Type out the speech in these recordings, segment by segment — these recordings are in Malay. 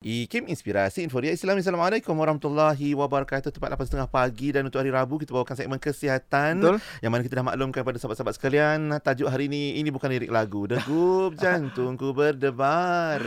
IKIM Inspirasi Info Dia Islam. Assalamualaikum warahmatullahi wabarakatuh. Tepat 8.30 pagi dan untuk hari Rabu Kita bawakan segmen kesihatan Betul. Yang mana kita dah maklumkan pada sahabat-sahabat sekalian Tajuk hari ini, ini bukan lirik lagu. Degup jantungku berdebar.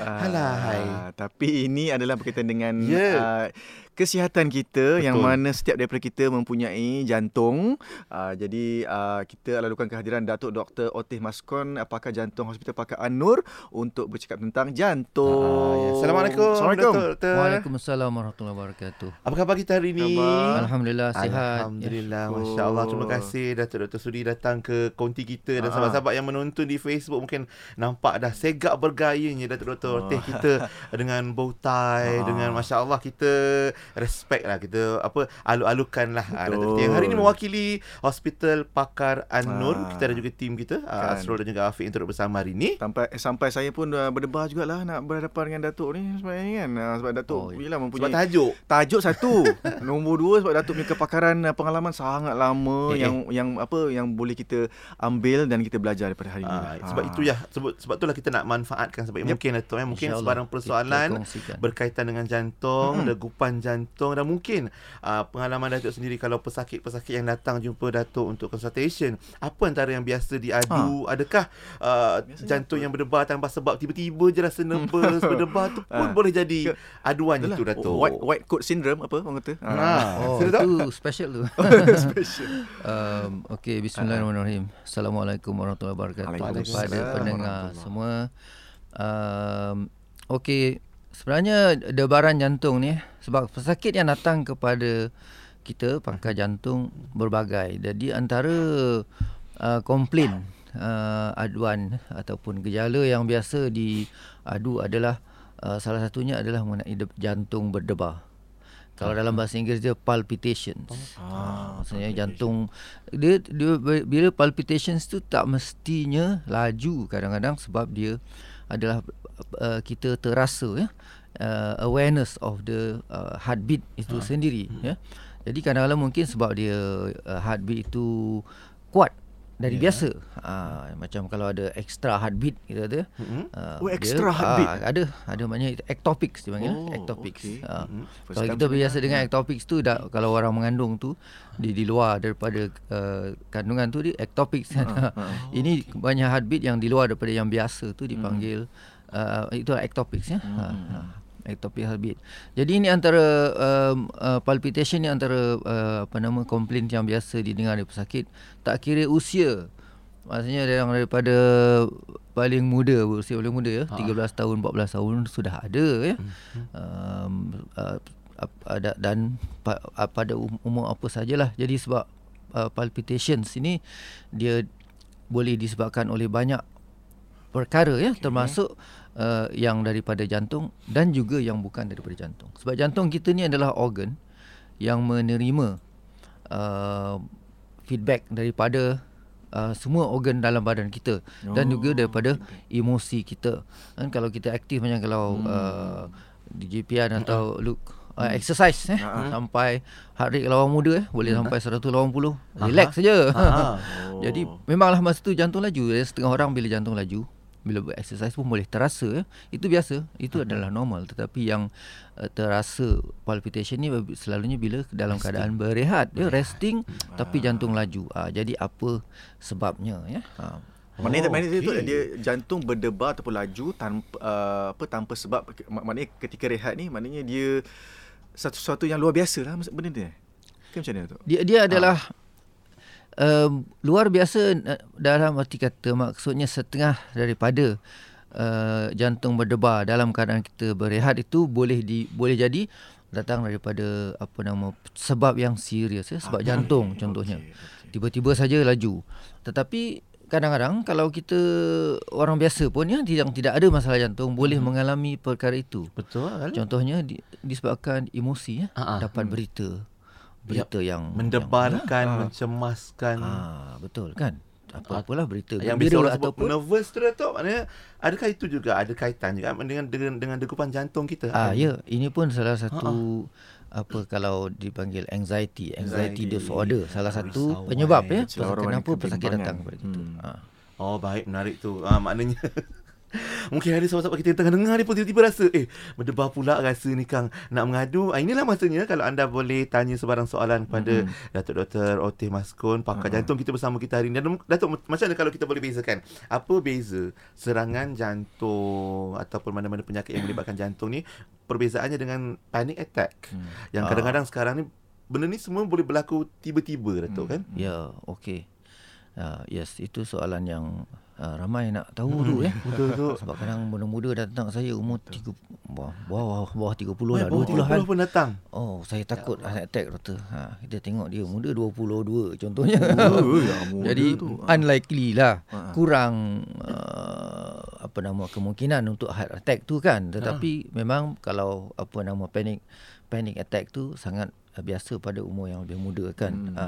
Ah, tapi ini adalah berkaitan dengan Ya. uh, kesihatan kita Betul. yang mana setiap daripada kita mempunyai jantung. Uh, jadi uh, kita lalukan kehadiran Datuk Dr. Otih Maskon uh, pakar jantung Hospital Pakar Anur untuk bercakap tentang jantung. Ah, ya. Assalamualaikum Assalamualaikum. Doktor. Waalaikumsalam warahmatullahi wabarakatuh. Apa khabar kita hari ini? Khabar. Alhamdulillah sihat. Alhamdulillah, Ya. Masya Allah. Terima kasih Datuk Dr. Sudi datang ke konti kita dan Ah. sahabat-sahabat yang menonton di Facebook mungkin nampak dah segak bergayanya Datuk Dr. Teh kita dengan bow tie, Ah. dengan Masya Allah kita respect lah kita apa alu-alukan lah ah. Teh. Yang hari ini mewakili Hospital Pakar An-Nur. Ah. Kita ada juga tim kita, ah, Kan. Asrul dan juga Afiq turut bersama hari ini. Sampai sampai saya pun uh, berdebar jugalah nak berhadapan dengan Datuk ni sebenarnya kan. Uh, sebab Datuk Oh, ya. yalah Sebab mempunyai tajuk. Tajuk satu. Nombor dua sebab Datuk punya kepakaran uh, pengalaman sangat lama Eh, eh. yang yang apa yang boleh kita ambil dan kita belajar daripada hari ini. Ah, sebab itu ya sebab sebab itulah kita nak manfaatkan sebab Yep. mungkin Datuk eh mungkin sebarang persoalan berkaitan dengan jantung, Mm-mm. degupan jantung dan mungkin uh, pengalaman Datuk sendiri kalau pesakit-pesakit yang datang jumpa Datuk untuk consultation, apa antara yang biasa diadu? Adakah uh, Biasanya jantung apa? yang berdebar tanpa sebab tiba-tiba je rasa nervous berdebar tu pun Ah. boleh jadi aduan Itulah, itu Datuk. White white coat syndrome apa orang kata? Ah. Oh, itu special tu. Special. um, Okey, bismillahirrahmanirrahim. Assalamualaikum warahmatullahi wabarakatuh kepada pendengar semua. Um, Okey, sebenarnya debaran jantung ni sebab pesakit yang datang kepada kita pakar jantung berbagai. Jadi antara uh, komplain uh, aduan ataupun gejala yang biasa diadu adalah uh, salah satunya adalah mengenai jantung berdebar. Kalau dalam bahasa Inggeris dia palpitations. Ah, Maksudnya jantung dia, dia bila palpitations tu tak mestinya laju kadang-kadang sebab dia adalah uh, kita terasa ya uh, awareness of the uh, heartbeat itu sendiri ya. Jadi kadang-kadang mungkin sebab dia uh, heartbeat itu kuat dari Ya. biasa. Ah macam kalau ada extra heartbeat kita ada. Mm-mm. Uh, Oh, extra heartbeat? Ah, ada ada maknanya ectopics dia panggil Oh, ectopics. Ah. Mm-mm. First Kalau kita biasa dengan ectopics tu dah kalau orang mengandung tu di di luar daripada uh, kandungan tu dia ectopics. Ah, Ini banyak heartbeat yang di luar daripada yang biasa tu dipanggil uh, itu ectopics ya. Ha, ha. Ectopic heartbeat. Jadi ini antara um, uh, palpitation ni antara uh, apa nama komplain yang biasa didengar dari pesakit tak kira usia. Maksudnya yang daripada paling muda usia paling muda ya 13 tahun 14 tahun sudah ada ya. Um, uh, ada dan pa, pada um- umur apa sajalah. Jadi sebab uh, palpitations ini dia boleh disebabkan oleh banyak perkara ya okay. termasuk uh, yang daripada jantung dan juga yang bukan daripada jantung. Sebab jantung kita ni adalah organ yang menerima uh, feedback daripada uh, semua organ dalam badan kita dan juga Oh, daripada emosi kita. Kan kalau kita aktif macam kalau hmm. uh, di GPR atau look uh, exercise eh ah. sampai heart rate lawan muda eh boleh sampai 180 relax saja. Ah. Jadi memanglah masa tu jantung laju ya. Setengah orang bila jantung laju bila buat exercise pun boleh terasa ya. Itu biasa. Itu adalah normal tetapi yang uh, terasa palpitation ni selalunya bila dalam keadaan berehat ya resting tapi jantung laju. Ah jadi apa sebabnya ya? Ha. Maknanya, Oh, maknanya itu okey. dia jantung berdebar ataupun laju tanpa uh, apa tanpa sebab mak- maknanya ketika rehat ni maknanya dia satu sesuatu yang luar biasa lah benda ni. Ke macam mana tu? Dia dia adalah um, luar biasa uh, dalam arti kata maksudnya setengah daripada uh, jantung berdebar dalam keadaan kita berehat itu boleh di boleh jadi datang daripada apa nama sebab yang serius ya sebab jantung contohnya. tiba-tiba saja laju. Tetapi kadang-kadang kalau kita orang biasa pun ya yang tidak ada masalah jantung boleh mengalami perkara itu. Betul. contohnya di, disebabkan emosi ya Ah, ah. dapat berita berita yang Mendebarkan, Ah. mencemaskan. yang, ah betul kan apa-apalah berita Yang biasa orang sebut ataupun nervous tu Datuk Maknanya Adakah itu juga Ada kaitan juga Dengan dengan, dengan degupan jantung kita ah ya ini pun salah satu apa kalau dipanggil anxiety Anxiety. anxiety, disorder salah satu Risauan. penyebab ya Betul, orang kenapa yang pesakit kebimbangan. datang kepada kita Hmm. ah Oh baik menarik tu ah, Maknanya Mungkin ada sahabat-sahabat kita yang tengah dengar ni pun tiba-tiba rasa eh berdebar pula rasa ni Kang nak mengadu. Ah, inilah masanya kalau anda boleh tanya sebarang soalan kepada mm-hmm. Datuk Dr. Otih Maskun pakar uh-huh. jantung kita bersama kita hari ini. Dan Datuk macam mana kalau kita boleh bezakan apa beza serangan jantung ataupun mana-mana penyakit yang melibatkan jantung ni perbezaannya dengan panic attack hmm. yang kadang-kadang uh. sekarang ni benda ni semua boleh berlaku tiba-tiba Datuk hmm. kan? Ya, okey. Uh, yes, itu soalan yang uh, ramai nak tahu hmm. tu ya. Betul tu. Sebab kadang muda-muda datang saya umur 30 bawah bawah, bawah 30 eh, lah, 20 an pun datang. Oh, saya takut ya heart attack doktor. Ha, kita tengok dia muda 22 contohnya. Oh, ya, Jadi tu. unlikely lah. Ha. Kurang uh, apa nama kemungkinan untuk heart attack tu kan. Tetapi ha. memang kalau apa nama panic panic attack tu sangat biasa pada umur yang lebih muda kan. Hmm. Ha.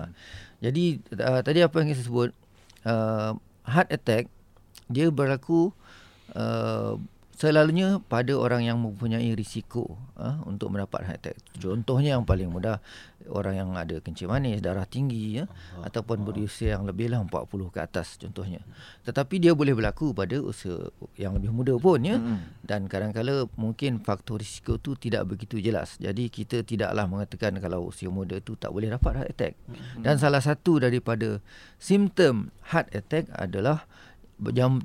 Jadi uh, tadi apa yang saya sebut uh, heart attack dia berlaku uh, selalunya pada orang yang mempunyai risiko uh, untuk mendapat heart attack. Contohnya yang paling mudah orang yang ada kencing manis, darah tinggi ya uh, ataupun berusia yang lebih lah 40 ke atas contohnya. Tetapi dia boleh berlaku pada usia yang lebih muda pun ya. Hmm. Dan kadang-kala mungkin faktor risiko tu tidak begitu jelas. Jadi kita tidaklah mengatakan kalau usia muda tu tak boleh dapat heart attack. Hmm. Dan salah satu daripada simptom heart attack adalah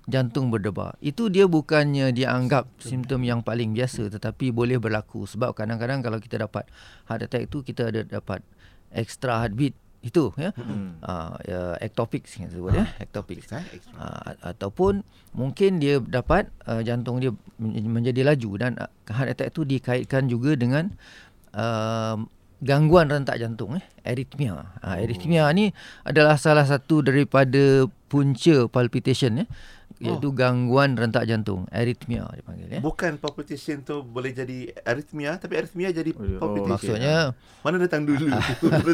jantung berdebar. Itu dia bukannya dianggap simptom yang paling biasa tetapi boleh berlaku sebab kadang-kadang kalau kita dapat heart attack itu kita ada dapat extra heartbeat itu ya. Hmm. Uh, ya ectopic kita sebut ya, ectopic. Uh, ataupun mungkin dia dapat uh, jantung dia menjadi laju dan uh, heart attack itu dikaitkan juga dengan uh, gangguan rentak jantung eh arrhythmia. Ha, arrhythmia ni adalah salah satu daripada punca palpitation eh iaitu oh. gangguan rentak jantung arrhythmia dipanggil ya. Bukan palpitation tu boleh jadi arrhythmia tapi arrhythmia jadi oh, palpitation. Maksudnya mana datang dulu?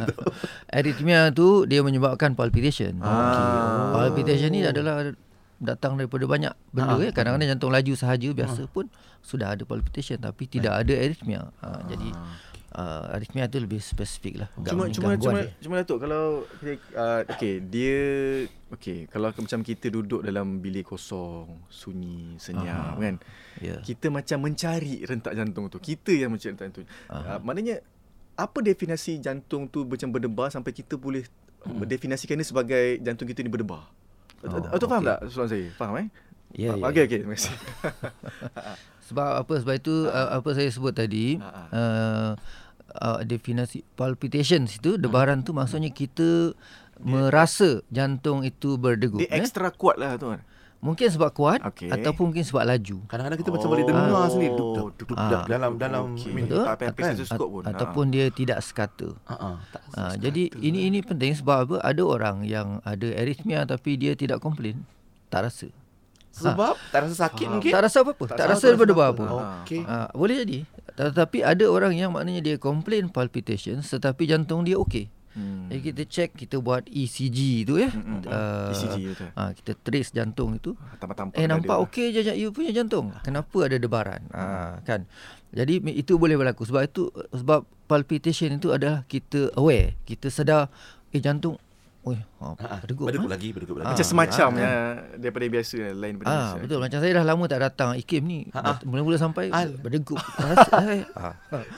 arrhythmia tu dia menyebabkan palpitation. Ah. Okay. Palpitation ni adalah datang daripada banyak benda ha. ya. Kadang-kadang jantung laju sahaja biasa ha. pun sudah ada palpitation tapi tidak ada arrhythmia. Ha, ha. jadi uh, arrhythmia tu lebih spesifik lah. Cuma cuma cuma dia. cuma Datuk kalau uh, okey dia okey kalau macam kita duduk dalam bilik kosong, sunyi, senyap uh kan. Yeah. Kita macam mencari rentak jantung tu. Kita yang mencari rentak jantung. Uh, maknanya apa definisi jantung tu macam berdebar sampai kita boleh hmm. mendefinisikan dia sebagai jantung kita ni berdebar? Oh, Atau faham okay. tak soalan saya? Faham eh? Ya, yeah, yeah, Okey, okey. Terima kasih. sebab apa? Sebab itu uh, apa saya sebut tadi, uh, uh, definisi palpitations itu debaran tu maksudnya kita merasa jantung itu berdegup. Dia extra kuat lah tu kan. Mungkin sebab kuat okay. ataupun mungkin sebab laju. Kadang-kadang kita oh. macam boleh dengar oh. sendiri duk duk duk ah. dalam dalam okay. betul kan? pun. Ataupun dia tidak sekata. Uh-uh. Uh, jadi ini ini penting sebab apa? Ada orang yang ada arrhythmia tapi dia tidak komplain. Tak rasa. Sebab ha. tak rasa sakit ha. mungkin. Tak rasa apa-apa. Tak, tak rasa daripada apa. Okey. Ha. boleh jadi. Tetapi ada orang yang maknanya dia complain palpitation tetapi jantung dia okey. Hmm. Jadi kita check kita buat ECG tu ya. Hmm, hmm. Uh, ECG betul. Ha, kita trace jantung itu. Tampak-tampak. Eh nampak okey je you punya jantung. Kenapa ada debaran? Hmm. kan. Jadi itu boleh berlaku sebab itu sebab palpitation itu adalah kita aware, kita sedar eh jantung Oh, ha, berdegup, berdegup ha? lagi, berdegup lagi. Macam semacam ha, ya, daripada biasa lain daripada ha, biasa. Betul, macam saya dah lama tak datang IKIM ni. Ha, mula-mula sampai ha. berdegup. ha.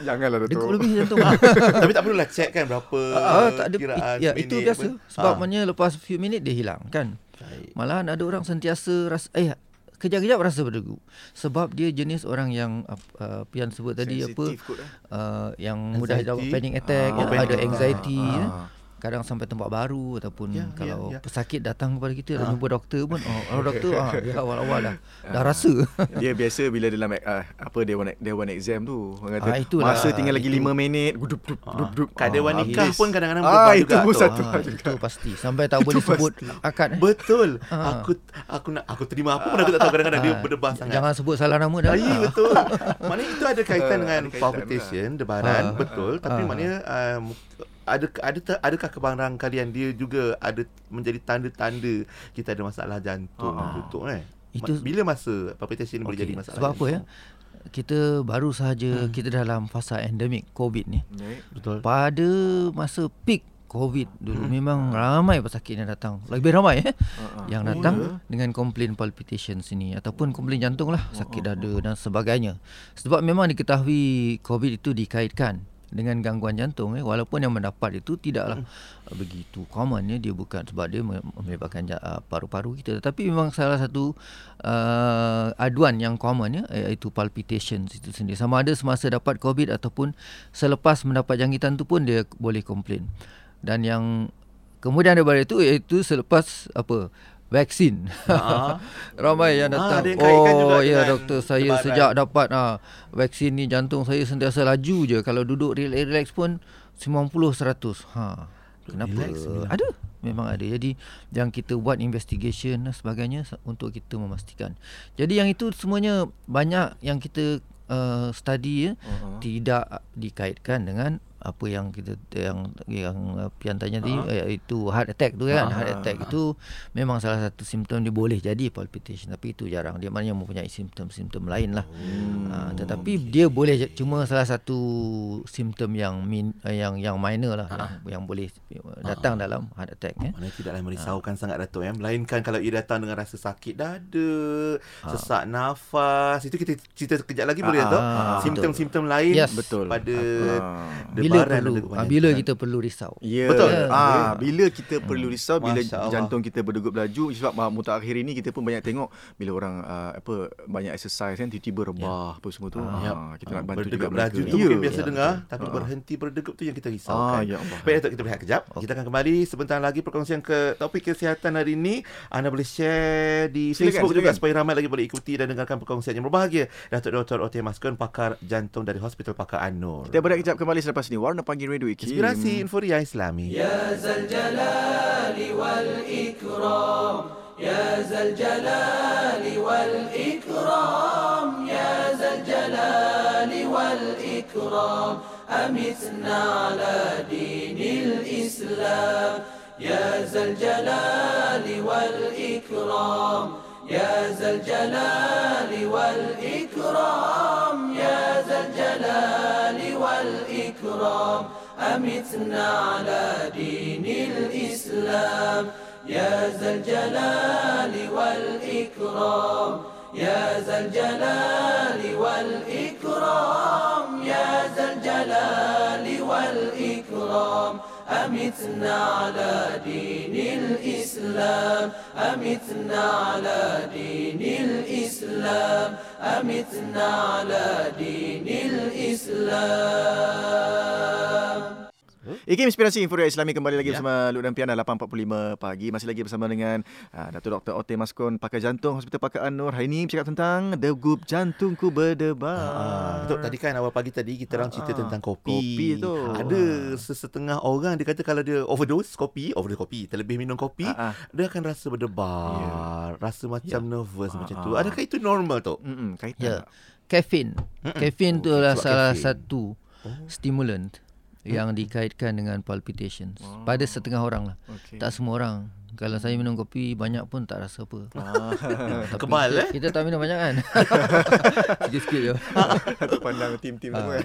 Janganlah Datuk. Berdegup lebih jantung. Tapi tak perlulah check kan berapa ha, tak ada, kiraan Ya, itu biasa. Apa? Sebab ha. maknanya lepas few minit dia hilang kan. Malahan ada orang sentiasa rasa, eh kejap-kejap rasa berdegup sebab dia jenis orang yang uh, pian sebut tadi apa uh, yang mudah dapat panic attack ah, ya, ada anxiety ah. ya kadang sampai tempat baru ataupun ya, ya kalau ya, ya. pesakit datang kepada kita ha. jumpa doktor pun oh, oh doktor ah dia awal-awal dah dah rasa. Dia biasa bila dalam uh, apa dia one dia one exam tu orang kata ha, masa tinggal lagi itu. 5 minit gudup gudup gudup ha. dewan nikah pun kadang-kadang ah, itu juga. pun satu ha, itu pasti. Sampai tak boleh sebut akad eh. betul. Ha. aku aku nak aku terima apa pun aku tak tahu. Kadang-kadang dia berdebar sangat. Jangan sebut salah nama dah. Ya betul. Maknanya itu ada kaitan dengan palpitation lah. debaran betul. Tapi maknanya ada ada adakah kebarang kalian dia juga ada menjadi tanda-tanda kita ada masalah jantung uh, betul eh itu bila masa palpitation okay. boleh jadi masalah sebab apa ya kita baru sahaja hmm. kita dalam fasa endemik covid ni betul pada masa peak COVID dulu hmm. memang ramai pesakit yang datang. Lebih ramai eh uh-huh. yang datang oh, yeah. dengan komplain palpitation sini ataupun komplain jantung lah, sakit dada dan sebagainya. Sebab memang diketahui COVID itu dikaitkan dengan gangguan jantung eh walaupun yang mendapat itu tidaklah hmm. begitu common ya dia bukan sebab dia menyebabkan uh, paru-paru kita. Tetapi memang salah satu uh, aduan yang common ya iaitu palpitation itu sendiri. Sama ada semasa dapat covid ataupun selepas mendapat jangkitan tu pun dia boleh komplain. Dan yang kemudian daripada itu iaitu selepas apa vaksin. Ha. Ramai yang datang. Ha, oh ya doktor saya sejak dapat ha, vaksin ni jantung saya sentiasa laju je kalau duduk relax pun 90 100. Ha. Kenapa? Relax, ada. Memang ada. Jadi yang kita buat investigation dan sebagainya untuk kita memastikan. Jadi yang itu semuanya banyak yang kita uh, study ya uh-huh. tidak dikaitkan dengan apa yang kita yang yang pian tanya tadi uh-huh. iaitu heart attack tu kan uh-huh. heart attack itu memang salah satu simptom dia boleh jadi palpitation tapi itu jarang dia maknanya mempunyai simptom-simptom lain lah uh, uh, tetapi okay. dia boleh cuma salah satu simptom yang min, uh, yang yang minor lah uh-huh. yang, yang boleh datang uh-huh. dalam heart attack ya maknanya tidaklah merisaukan uh-huh. sangat datuk ya melainkan kalau ia datang dengan rasa sakit dada uh-huh. sesak nafas itu kita cerita sekejap lagi uh-huh. boleh tak simptom-simptom lain yes. betul pada uh-huh bila perlu ha, bila kita perlu risau. Ya. Yeah. Betul. Yeah. Ah, bila kita hmm. perlu risau bila Masya jantung kita berdegup laju sebab mutakhir ini kita pun banyak tengok bila orang uh, apa banyak exercise kan tiba-tiba rebah yeah. apa semua tu. Ah, ha, kita nak bantu berdegup juga laju tu yeah. mungkin biasa yeah. dengar yeah. tapi ah. berhenti berdegup tu yang kita risaukan. Ah, ya Allah. Baik Datuk kita berehat kejap. Okay. Kita akan kembali sebentar lagi perkongsian ke topik kesihatan hari ini. Anda boleh share di silakan, Facebook silakan. juga supaya ramai lagi boleh ikuti dan dengarkan perkongsian yang berbahagia. Datuk Dr. Ote Maskun pakar jantung dari Hospital Pakar Anur. Kita berehat kejap kembali selepas ini. Warna Pagi Radio IKIM Inspirasi Inforia Islami Ya Zal Jalali Wal Ikram Ya Zal Jalali Wal Ikram Ya Zal Jalali Wal Ikram أمتنا على دين الإسلام يا ذا الجلال والإكرام يا ذا الجلال والإكرام يا ذا الجلال والإكرام أمتنا على دين الإسلام. يا ذا الجلال والإكرام يا ذا الجلال والإكرام. يا ذا الجلال والإكرام. أمتنا على دين الإسلام. أمتنا على دين الإسلام. أمتنا على دين الإسلام. Ikim Inspirasi Inforia Islami kembali lagi ya. bersama Luk dan Piana 8.45 pagi. Masih lagi bersama dengan uh, Datuk Dr. Ote Maskon, pakar jantung Hospital Pakar Anur. Hari ini bercakap tentang degup jantungku berdebar. Ah, betul. Tadi kan awal pagi tadi kita orang cerita ah, tentang kopi. Kopi tu. Ada sesetengah orang dia kata kalau dia overdose kopi, overdose kopi, terlebih minum kopi, ah, ah. dia akan rasa berdebar, yeah. rasa macam yeah. nervous ah, macam tu. Ah. Adakah itu normal tu? Hmm, kaitan. Ya. Caffeine. Caffeine tu adalah salah caffeine. satu oh. stimulant yang dikaitkan dengan palpitation oh. pada setengah orang lah okay. tak semua orang kalau saya minum kopi banyak pun tak rasa apa ah. Kebal kita, eh kita tak minum banyak kan sikit-sikit je satu pandang tim-tim semua ah.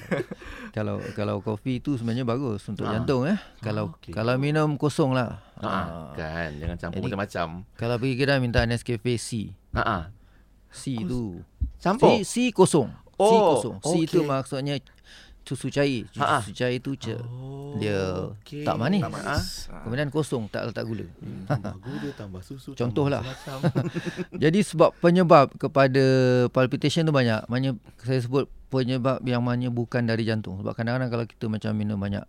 kalau kalau kopi tu sebenarnya bagus untuk ah. jantung eh kalau okay. kalau minum kosong lah ah. ah. kan jangan campur macam-macam kalau pergi kedai minta Nescafe C ah. C tu campur C, C kosong oh. C kosong C okay. tu maksudnya susu cair susu, Ha-ha. susu cair tu je oh, dia okay. tak manis, tak manis. Ha? kemudian kosong tak letak gula hmm, tambah gula tambah susu contohlah jadi sebab penyebab kepada palpitation tu banyak maknanya saya sebut penyebab yang mana bukan dari jantung sebab kadang-kadang kalau kita macam minum banyak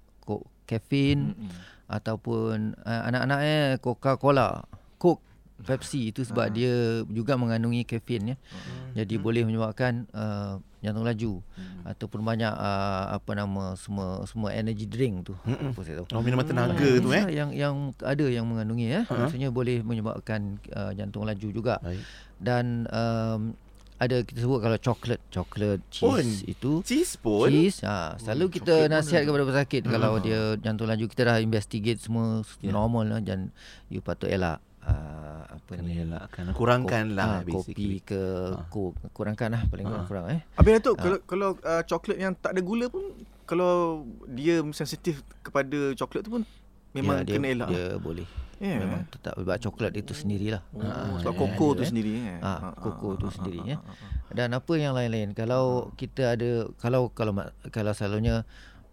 kafein hmm, hmm. ataupun uh, anak-anak eh Coca-Cola Coke Pepsi itu sebab uh dia juga mengandungi kafein ya. uh Jadi uh boleh menyebabkan uh, jantung laju uh ataupun banyak uh, apa nama semua semua energy drink tu. uh Apa saya tahu. Oh minuman tenaga uh tu eh. Yang yang ada yang mengandungi ya. Uh-huh. Maksudnya boleh menyebabkan uh, jantung laju juga. Baik. Dan um, ada kita sebut kalau coklat, coklat cheese pun. itu cheese pun cheese ha selalu oh, kita nasihat kepada pesakit uh kalau dia jantung laju kita dah investigate semua yeah. normal lah dan you patut elak uh, apa ni elakkan kurangkan lah uh, kopi ke uh. kurangkan lah paling uh. kurang eh habis tu uh. kalau kalau uh, coklat yang tak ada gula pun kalau dia sensitif kepada coklat tu pun memang ya, dia, kena elak. Dia boleh. Yeah. Memang tetap sebab coklat itu sendirilah. Oh, ha, sebab koko tu eh. sendiri eh. Ha, koko tu sendiri ya. Dan apa yang lain-lain kalau kita ada kalau kalau kalau selalunya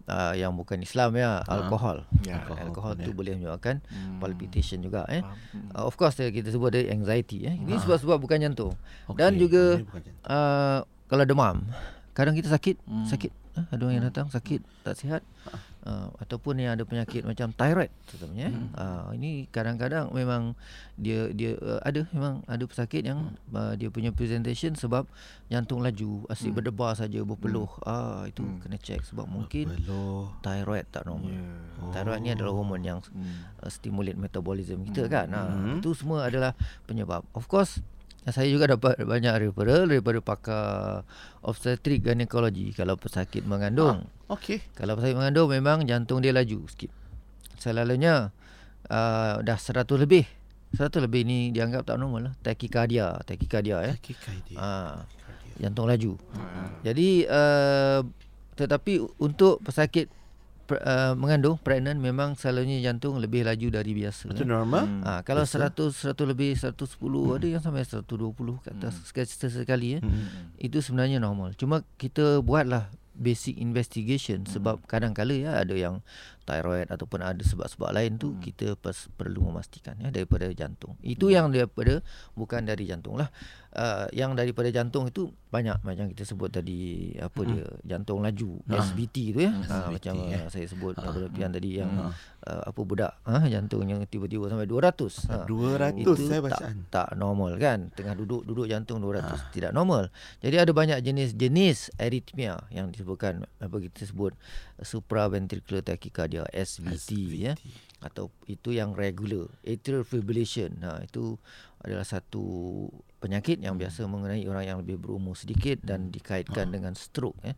uh, yang bukan Islam ya uh, alkohol. Ya, alkohol, alkohol tu boleh menyebabkan Hmm. palpitation juga eh. Faham. Uh, of course kita sebut dia anxiety eh. Ini sebab-sebab bukan jantung. Okey, Dan juga uh, kalau demam kadang kita sakit Hmm. sakit eh, ada orang yang datang sakit tak sihat uh, ataupun yang ada penyakit macam thyroid contohnya eh. uh, ini kadang-kadang memang dia dia uh, ada memang ada pesakit yang uh, dia punya presentation sebab jantung laju asyik berdebar saja berpeluh. Ah itu kena check sebab mungkin thyroid tak normal. Ya. thyroid ni adalah hormon yang Hmm. uh, stimulate metabolism kita kan. Ha, itu semua adalah penyebab. Of course saya juga dapat banyak referral daripada pakar obstetrik gynecology kalau pesakit mengandung. Okey. Kalau pesakit mengandung memang jantung dia laju sikit. Selalunya uh, dah 100 lebih. 100 lebih ni dianggap tak normal lah. Tachycardia, tachycardia eh. Kaidi. Ha, jantung laju. Jadi uh, tetapi untuk pesakit uh, mengandung pregnant memang selalunya jantung lebih laju dari biasa. Itu normal? Hmm. Ha, kalau 100 100 lebih 110 ada yang sampai 120 ke atas sekali sekali eh. Hmm. Itu sebenarnya normal. Cuma kita buatlah basic investigation sebab kadang-kala ya ada yang thyroid ataupun ada sebab-sebab lain tu kita pers- perlu memastikan ya daripada jantung. Itu yang daripada bukan dari jantung lah. Uh, yang daripada jantung itu banyak macam kita sebut tadi apa dia jantung laju SBT tu ya. Ha, macam uh, saya sebut uh, berlebihan tadi yang uh, apa budak ha, jantung yang tiba-tiba sampai 200. Ha. 200 Itu saya tak, bacaan. tak normal kan Tengah duduk Duduk jantung 200 Tidak normal Jadi ada banyak jenis-jenis Arrhythmia Yang disebutkan Apa kita sebut Supraventricular tachycardia SVT, ya Atau itu yang regular Atrial fibrillation ha, Itu adalah satu penyakit Yang biasa mengenai orang yang lebih berumur sedikit Dan dikaitkan dengan stroke ya.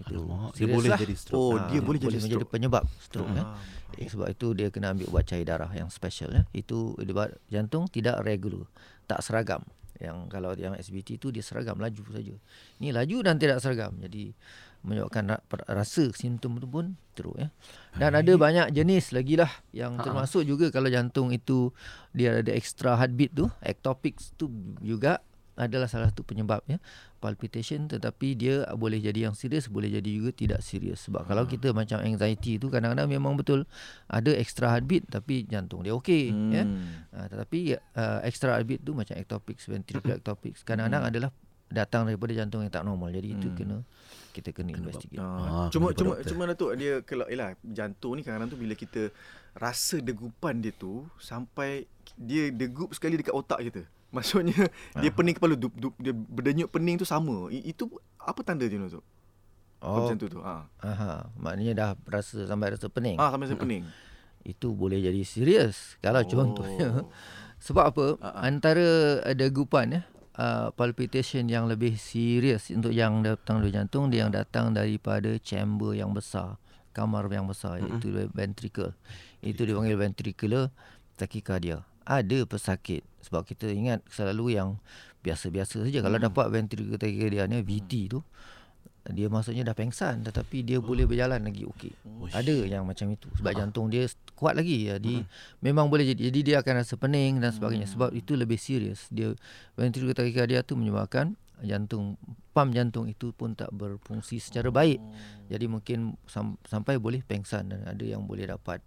Itu Alamak, dia boleh lah. jadi stroke. Oh, Ah, dia boleh jadi menjadi stroke. penyebab stroke ya. Ah. Eh, sebab itu dia kena ambil ubat cair darah yang special ya. Itu debat jantung tidak regular, tak seragam. Yang kalau yang SBT itu dia seragam laju saja. Ini laju dan tidak seragam. Jadi menyebabkan rasa simptom itu pun teruk ya. Dan ada banyak jenis lagi lah yang termasuk juga kalau jantung itu dia ada extra heartbeat tu, ectopic tu juga adalah salah satu penyebab ya palpitation. Tetapi dia boleh jadi yang serius boleh jadi juga tidak serius. Sebab kalau kita macam anxiety tu kadang-kadang memang betul ada extra heartbeat tapi jantung dia okey hmm. ya uh, tetapi uh, extra heartbeat tu macam ectopic ventricular ectopic kadang-kadang adalah datang daripada jantung yang tak normal. Jadi itu kena kita kena investigate Ah, Ah, cuma kena cuma doktor. cuma Datuk dia kalau yalah jantung ni kadang-kadang tu bila kita rasa degupan dia tu sampai dia degup sekali dekat otak kita. Maksudnya dia pening kepala dup, dup, dia berdenyut pening tu sama. I, itu apa tanda dia Datuk? Oh. Macam tu tu. Ha. aha maknanya dah rasa sampai rasa pening Ah sampai saya pening. itu boleh jadi serius kalau oh. contohnya sebab apa uh-huh. antara degupan ya uh, palpitation yang lebih serius untuk yang datang dari jantung dia yang datang daripada chamber yang besar kamar yang besar. Uh-huh. iaitu ventricle. Itu dipanggil ventricular tachycardia. Ada pesakit sebab kita ingat selalu yang biasa-biasa saja. Kalau dapat ventricular tachycardia ni VT tu dia maksudnya dah pengsan tetapi dia boleh berjalan lagi. Okey. Ada yang macam itu. Sebab jantung dia kuat lagi. Jadi memang boleh jadi. Jadi dia akan rasa pening dan sebagainya. Sebab itu lebih serius. Dia ventricular tachycardia tu menyebabkan jantung pam jantung itu pun tak berfungsi secara baik. Jadi mungkin sam, sampai boleh pengsan dan ada yang boleh dapat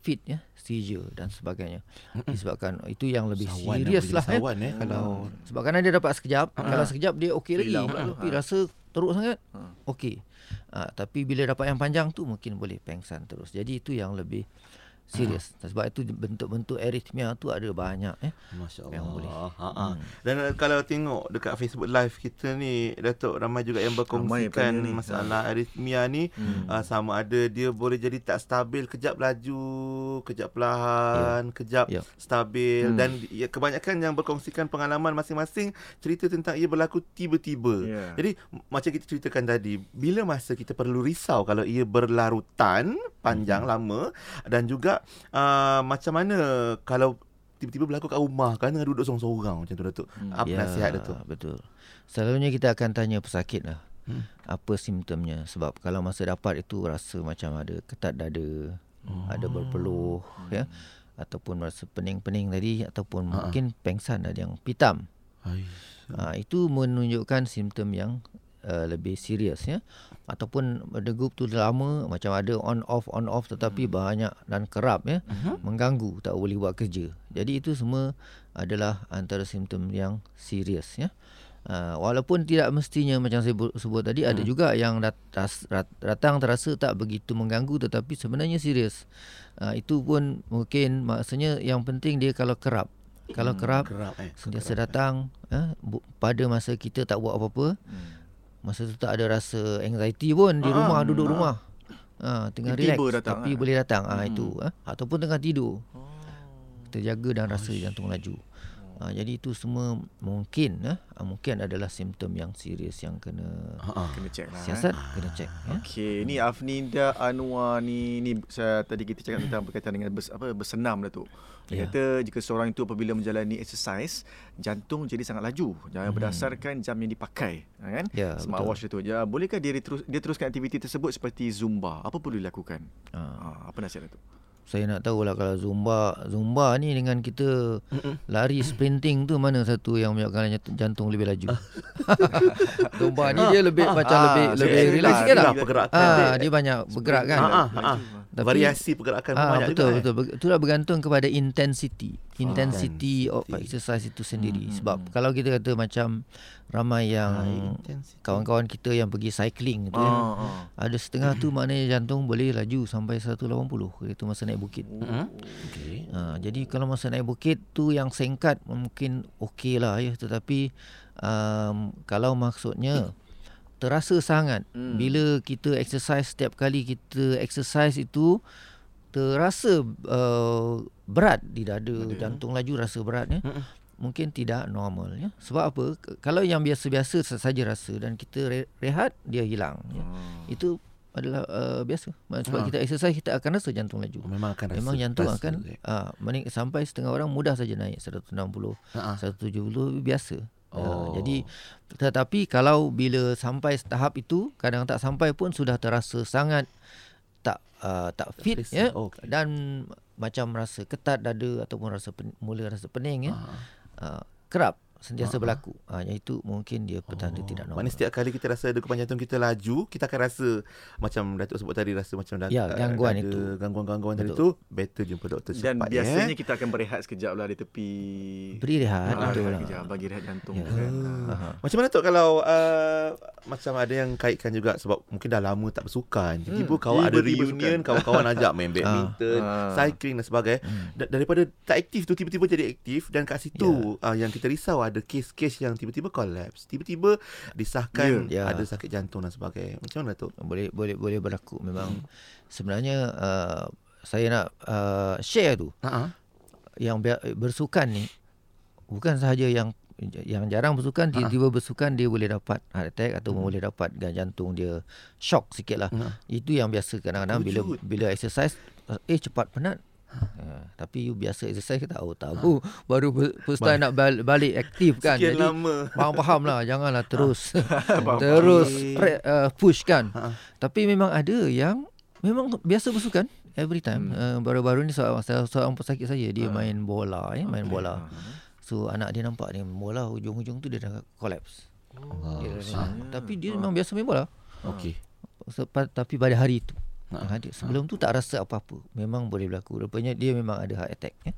fit ya. Seizure dan sebagainya. Disebabkan itu yang lebih Sawan serius lah ya. sawan, eh, kalau- sebab kerana dia dapat sekejap kalau sekejap dia okey lagi. Pula tu. tapi rasa teruk sangat. Okey. Ha, tapi bila dapat yang panjang tu mungkin boleh pengsan terus. Jadi itu yang lebih serius sebab itu bentuk-bentuk arrhythmia tu ada banyak eh Masya Allah. Yang boleh. Ha, ha. Dan uh, kalau tengok dekat Facebook live kita ni, Datuk ramai juga yang berkongsikan ni. masalah arrhythmia ni. Hmm. Uh, sama ada dia boleh jadi tak stabil, kejap laju, kejap perlahan, kejap Ya. stabil. Dan ya, kebanyakan yang berkongsikan pengalaman masing-masing cerita tentang ia berlaku tiba-tiba. Ya. Jadi macam kita ceritakan tadi, bila masa kita perlu risau kalau ia berlarutan, panjang, Hmm. lama dan juga uh, macam mana kalau tiba-tiba berlaku kat rumah kan tengah duduk seorang-seorang macam tu Datuk. Hmm. Apa nasihat Datuk? Ya, betul selalunya kita akan tanya pesakit lah Hmm. apa simptomnya sebab kalau masa dapat itu rasa macam ada ketat dada oh. ada berpeluh ya ataupun merasa pening-pening tadi ataupun Ha-ha. mungkin pengsan ada yang pitam. Ha, itu menunjukkan simptom yang uh, lebih serius ya ataupun berdegup tu lama macam ada on off on off tetapi hmm. banyak dan kerap ya uh-huh. mengganggu tak boleh buat kerja. Jadi itu semua adalah antara simptom yang serius ya. Uh, walaupun tidak mestinya macam saya sebut tadi hmm. ada juga yang dat, dat, datang terasa tak begitu mengganggu tetapi sebenarnya serius. Uh, itu pun mungkin maksudnya yang penting dia kalau kerap. Kalau hmm, kerap, kerap eh. sentiasa datang eh, pada masa kita tak buat apa-apa. Hmm. Masa tu tak ada rasa anxiety pun di ah, rumah duduk ah. rumah. Ha, tengah relax tapi kan? boleh datang. Ah hmm. itu eh. ataupun tengah tidur. Oh. Kita jaga dan rasa oh, jantung laju. Ha, jadi itu semua mungkin eh, mungkin adalah simptom yang serius yang kena Ha-ha. kena check lah. Siasat eh. kena check ya. Okey, ni Afninda Anwar ni ni saya tadi kita cakap tentang berkaitan dengan bers, apa bersenam lah tu. Dia ya. kata jika seorang itu apabila menjalani exercise, jantung jadi sangat laju. Jangan hmm. berdasarkan jam yang dipakai, ha, kan? Ya, Smartwatch itu. Ya, bolehkah dia terus dia teruskan aktiviti tersebut seperti zumba? Apa perlu dilakukan? Ha. Ha, apa nasihat itu? Saya nak tahu lah kalau zumba zumba ni dengan kita lari sprinting tu mana satu yang menyebabkan jantung lebih laju? Zumba ni dia lebih macam ah, lebih lebih relax sikit lah. pergerakan ah, dia banyak bergerak kan? Ah, ah, ah. Tapi, variasi pergerakan ah, banyak betul, juga betul betul itulah bergantung kepada intensity intensity of exercise itu sendiri hmm, sebab hmm. kalau kita kata macam ramai yang kawan-kawan kita yang pergi cycling tu kan ah, ada setengah tu maknanya jantung boleh laju sampai 180 itu masa naik bukit. Hmm. Okay. Ha, jadi kalau masa naik bukit tu yang singkat mungkin okey lah ya tetapi um, kalau maksudnya terasa sangat hmm. bila kita exercise setiap kali kita exercise itu terasa uh, berat di dada Ada. jantung laju rasa berat ya. Hmm mungkin tidak normal ya. Sebab apa? Kalau yang biasa-biasa saja rasa dan kita rehat dia hilang ya. Hmm. Itu adalah uh, biasa. Sebab ha. kita exercise kita akan rasa jantung laju. Memang akan rasa. Memang jantung akan uh, sampai setengah orang mudah saja naik 160, ha. 170 biasa. Oh. Uh, jadi tetapi kalau bila sampai tahap itu kadang tak sampai pun sudah terasa sangat tak uh, tak fit ya oh, okay. dan macam rasa ketat dada ataupun rasa pen, mula rasa pening ya. Ha uh, kerap sentiasa uh-huh. berlaku. Ha, yang itu mungkin dia petanda oh. tidak normal. Maksudnya setiap kali kita rasa degupan jantung kita laju, kita akan rasa macam Datuk sebut tadi rasa macam dah ya, gangguan ada itu. gangguan-gangguan tadi itu better jumpa doktor cepat. Dan biasanya eh. kita akan berehat sekejap lah di tepi. Beri rehat. Ha, betul lah. Kejap, bagi rehat jantung. Ya. Kan. Uh-huh. Macam mana tu kalau uh, macam ada yang kaitkan juga sebab mungkin dah lama tak bersukan. Tiba-tiba hmm. kawan ada reunion, kawan-kawan ajak main badminton, uh. cycling dan sebagainya. Hmm. Daripada tak aktif tu tiba-tiba jadi aktif dan kat situ yeah. uh, yang kita risau ada kes-kes yang tiba-tiba collapse, tiba-tiba disahkan yeah, yeah. ada sakit jantung dan sebagainya. Macam mana tu? Boleh boleh boleh berlaku memang. Hmm. Sebenarnya uh, saya nak uh, share tu. Uh-huh. Yang bersukan ni bukan sahaja yang yang jarang bersukan tiba-tiba bersukan dia boleh dapat heart attack atau hmm. boleh dapat jantung dia shock sikit lah. Hmm. Itu yang biasa kadang-kadang bila bila exercise eh cepat penat Ha, tapi you biasa exercise kita tahu tahu ha. baru first time nak balik aktif kan Sekian jadi lama. faham faham lah janganlah terus ha. terus pre, uh, push kan ha. tapi memang ada yang memang biasa bersukan every time hmm. uh, baru-baru ni seorang seorang pesakit saya dia ha. main bola ya main okay. bola ha. so anak dia nampak main bola hujung-hujung tu dia dah collapse oh. dia, ha. tapi dia ha. memang biasa main bola okey tapi pada hari itu Ha. Ada. Sebelum ha. tu tak rasa apa-apa. Memang boleh berlaku. Rupanya dia memang ada heart attack. Ya?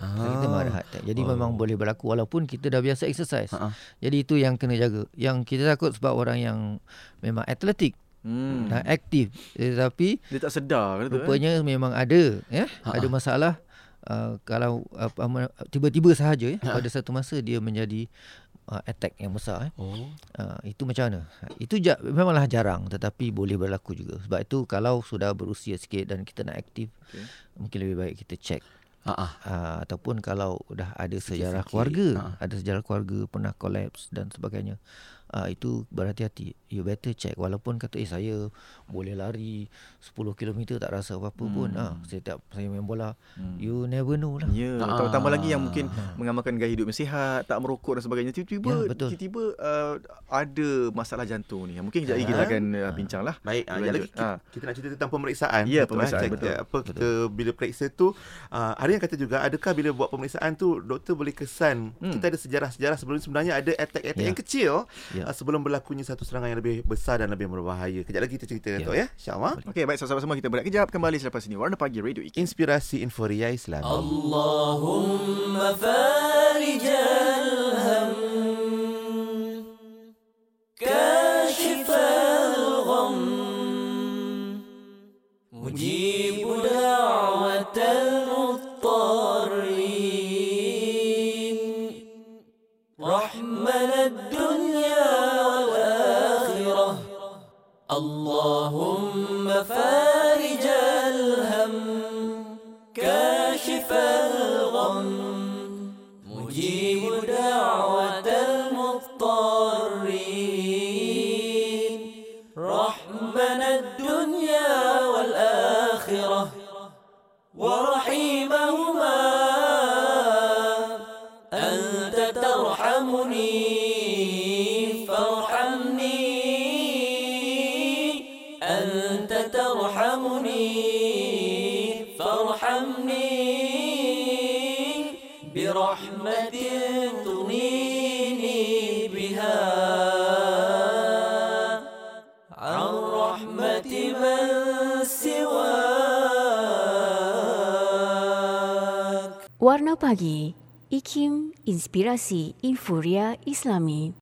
Ha. Kita memang ada heart attack. Jadi oh. memang boleh berlaku walaupun kita dah biasa exercise. Ha. Jadi itu yang kena jaga. Yang kita takut sebab orang yang memang atletik. Hmm. Dan aktif. Tetapi dia tak sedar. Rupanya eh? memang ada. Ya? Ha. Ada masalah. Uh, kalau uh, tiba-tiba sahaja ya, ha. pada satu masa dia menjadi uh, attack yang besar eh. Oh. Uh, itu macam mana? Itu ja- memanglah jarang tetapi boleh berlaku juga. Sebab itu kalau sudah berusia sikit dan kita nak aktif okay. mungkin lebih baik kita check. Uh-uh. Uh, ataupun kalau dah ada sejarah sikit, keluarga, uh-uh. ada sejarah keluarga pernah collapse dan sebagainya. Uh, itu berhati-hati. You better check walaupun kata eh saya boleh lari 10 km tak rasa apa-apa hmm. pun. Ah, uh, setiap saya main bola, hmm. you never know lah. Ya, yeah. uh, tambah lagi yang mungkin uh, mengamalkan gaya hidup yang sihat, tak merokok dan sebagainya. Tiba-tiba ya, tiba-tiba uh, ada masalah jantung ni. Mungkin kejap lagi kita akan uh, bincang lah. Baik, uh, lagi kita, uh. kita nak cerita tentang pemeriksaan. Ya, pemeriksaan. Betul. Kita, apa, kita bila periksa tu, uh, ada yang kata juga, adakah bila buat pemeriksaan tu, doktor boleh kesan, hmm. kita ada sejarah-sejarah sebelum sebenarnya ada attack-attack yeah. yang kecil yeah. Uh, sebelum berlakunya satu serangan yang lebih besar dan lebih berbahaya. Kejap lagi kita cerita yeah. tu ya, insyaAllah. Okey, baik, sama-sama kita berat kejap. Kembali selepas ini. Warna Pagi Radio IKIM. Inspirasi Inforia Islam. Allahumma farijal اللهم فاتح Pagi. IKIM Inspirasi Infuria Islami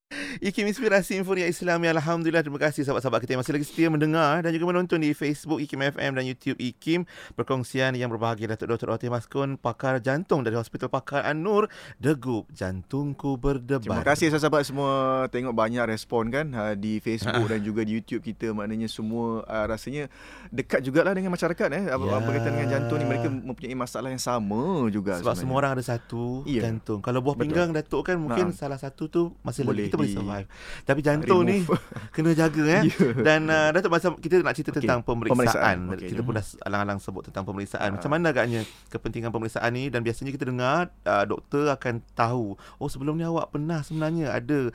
IKIM Inspirasi Inforia Islami Alhamdulillah Terima kasih sahabat-sahabat kita yang masih lagi setia mendengar Dan juga menonton di Facebook IKIM FM dan YouTube IKIM Perkongsian yang berbahagia Datuk Dr. Otim Maskun Pakar jantung dari Hospital Pakar An-Nur Degup Jantungku Berdebar Terima kasih sahabat-sahabat semua Tengok banyak respon kan uh, Di Facebook dan juga di YouTube kita Maknanya semua uh, rasanya Dekat jugalah dengan masyarakat eh. Ya. Berkaitan dengan jantung ni Mereka mempunyai masalah yang sama juga Sebab sebenarnya. semua orang ada satu Ya. jantung Kalau buah Betul. pinggang Datuk kan Mungkin Nah. salah satu tu Masih Boleh boleh, kita boleh di- survive Tapi jantung ni. Kena jaga eh Ya. Dan uh, Datuk masa kita nak cerita Okey, tentang pemeriksaan, pemeriksaan. Okey. Kita pun dah alang-alang sebut tentang pemeriksaan Ah. Macam mana agaknya Kepentingan pemeriksaan ni Dan biasanya kita dengar uh, Doktor akan tahu Oh sebelum ni awak pernah sebenarnya Ada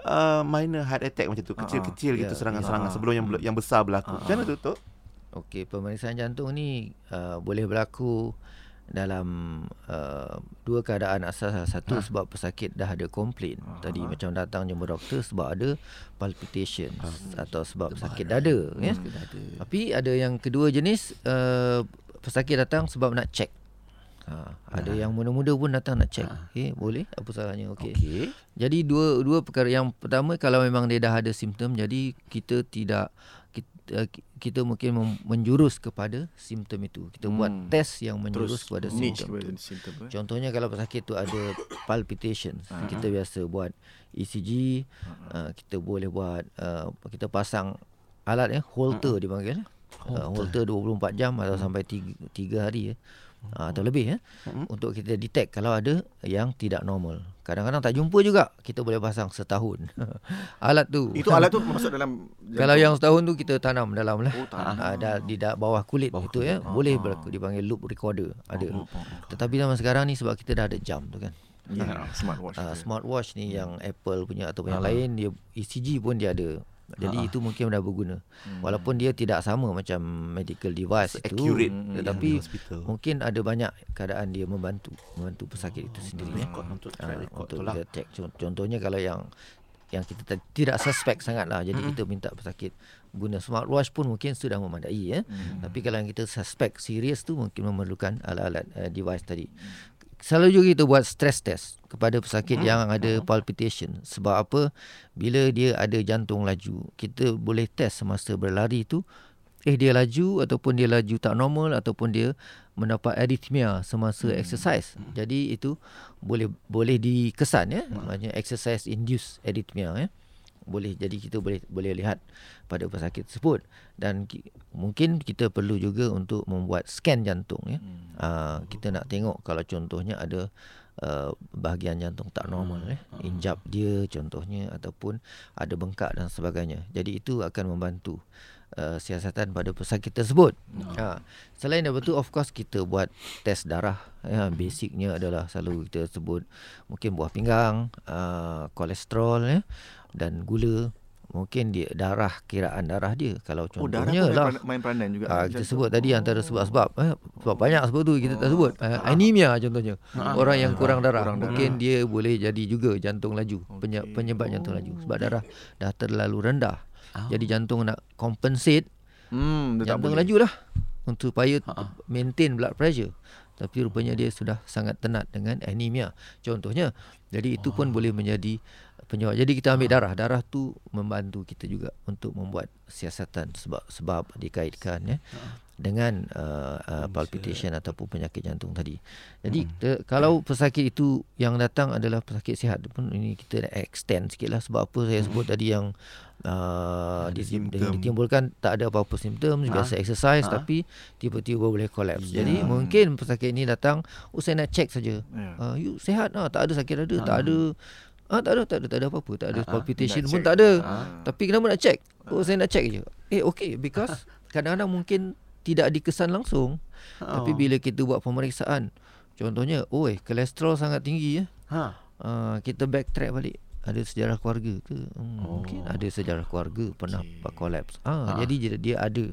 uh, minor heart attack macam tu Kecil-kecil Ya, gitu serangan-serangan ya. Sebelum yang yang besar berlaku Ah, Macam mana tu Tok? Okey, pemeriksaan jantung ni uh, boleh berlaku dalam uh, dua keadaan asas. Satu ha. sebab pesakit dah ada komplain. Ha. Tadi macam datang jumpa doktor sebab ada palpitation Ha. atau sebab sakit dada ya. Sakit dada. Tapi ada yang kedua jenis uh, pesakit datang sebab nak check. Ha, ada yang muda-muda pun datang nak check. Ha. Okey, boleh? Apa salahnya? Okey. Okey Jadi dua dua perkara yang pertama kalau memang dia dah ada simptom jadi kita tidak kita, kita mungkin menjurus kepada simptom itu. Kita hmm. buat test yang menjurus Terus kepada simptom. itu. simptom eh. Contohnya kalau pesakit tu ada palpitations, Ah. kita biasa buat ECG, uh, kita boleh buat uh, kita pasang alat ya, Holter dipanggil. Uh, Holter 24 jam atau sampai 3, 3 hari ya. Uh, atau lebih ya Mm-mm. untuk kita detect kalau ada yang tidak normal. Kadang-kadang tak jumpa juga, kita boleh pasang setahun. alat tu. Itu alat tu masuk dalam Kalau yang setahun tu kita tanam dalam lah. Oh, tanam. Ah, dah, di da, bawah kulit Bawah itu ya. kulit. Boleh berlaku dipanggil loop recorder ada. Tetapi zaman sekarang ni sebab kita dah ada jam tu kan. ya, smartwatch. Uh, smartwatch ni yang Apple punya ataupun yang lain dia ECG pun dia ada. Jadi itu mungkin dah berguna. Walaupun dia tidak sama macam medical device itu. Accurate Tetapi yang di hospital. mungkin ada banyak keadaan dia membantu membantu pesakit itu sendiri. ya. Record untuk Ah, track record untuk tu lah. kita check. Con- contohnya kalau yang yang kita t- tidak suspek sangat lah jadi kita minta pesakit guna. Smartwatch pun mungkin sudah memadai ya. Tapi kalau yang kita suspek serius tu mungkin memerlukan alat-alat uh, device tadi. Selalu juga kita buat stress test kepada pesakit yang ada palpitation sebab apa bila dia ada jantung laju kita boleh test semasa berlari tu eh dia laju ataupun dia laju tak normal ataupun dia mendapat arrhythmia semasa hmm. exercise. Jadi itu boleh boleh dikesan ya. Hmm. Maksudnya exercise induced arrhythmia ya. Boleh jadi kita boleh boleh lihat pada pesakit tersebut dan ki, mungkin kita perlu juga untuk membuat scan jantung ya. Hmm. Uh, kita nak tengok kalau contohnya ada uh, bahagian jantung tak normal eh. Injap dia contohnya ataupun ada bengkak dan sebagainya. Jadi itu akan membantu uh, siasatan pada pesakit tersebut. Ha. Selain daripada itu of course kita buat test darah. Ya basicnya adalah selalu kita sebut mungkin buah pinggang uh, kolesterol ya dan gula mungkin dia darah kiraan darah dia. Kalau Oh, darah contohnya main, lah. main peranan juga. Ah, kita sebut tadi antara sebab-sebab eh, sebab banyak sebab tu kita tak Oh. sebut uh, anemia contohnya. Orang yang kurang darah. Kurang darah. mungkin dia boleh jadi juga jantung laju. Okey. penyebab jantung laju. Sebab Oh. darah dah terlalu rendah. Ah. jadi jantung nak compensate Hmm, tak jantung laju lah. Untuk supaya maintain blood pressure. Tapi rupanya dia sudah sangat tenat dengan anemia. Contohnya jadi itu pun boleh menjadi penyebab jadi kita ambil darah darah tu membantu kita juga untuk membuat siasatan sebab sebab dikaitkan ya dengan uh, uh, palpitation ataupun penyakit jantung tadi. Jadi Hmm. te, kalau pesakit itu yang datang adalah pesakit sihat pun ini kita nak extend sikitlah sebab apa saya sebut tadi yang uh, Ada ditimbulkan tak ada apa-apa simptom Ha. biasa exercise Ha. tapi tiba-tiba boleh collapse. Ya. Jadi mungkin pesakit ini datang oh saya nak check saja. Ya. Uh, you sihat ah tak ada sakit dada, tak ada Ah tak ada tak ada tak ada apa-apa, tak ada Ha, ha. palpitation Nak pun check. tak ada. Ha. Tapi kenapa nak check? Oh saya nak check je. Eh okey because kadang-kadang mungkin tidak dikesan langsung. Tapi Oh. bila kita buat pemeriksaan Contohnya Oh eh kolesterol sangat tinggi ya. Ha. Uh, kita backtrack balik ada sejarah keluarga ke? Hmm, Oh. Mungkin ada sejarah keluarga pernah Okey. collapse. Ah, Ha. jadi dia, dia ada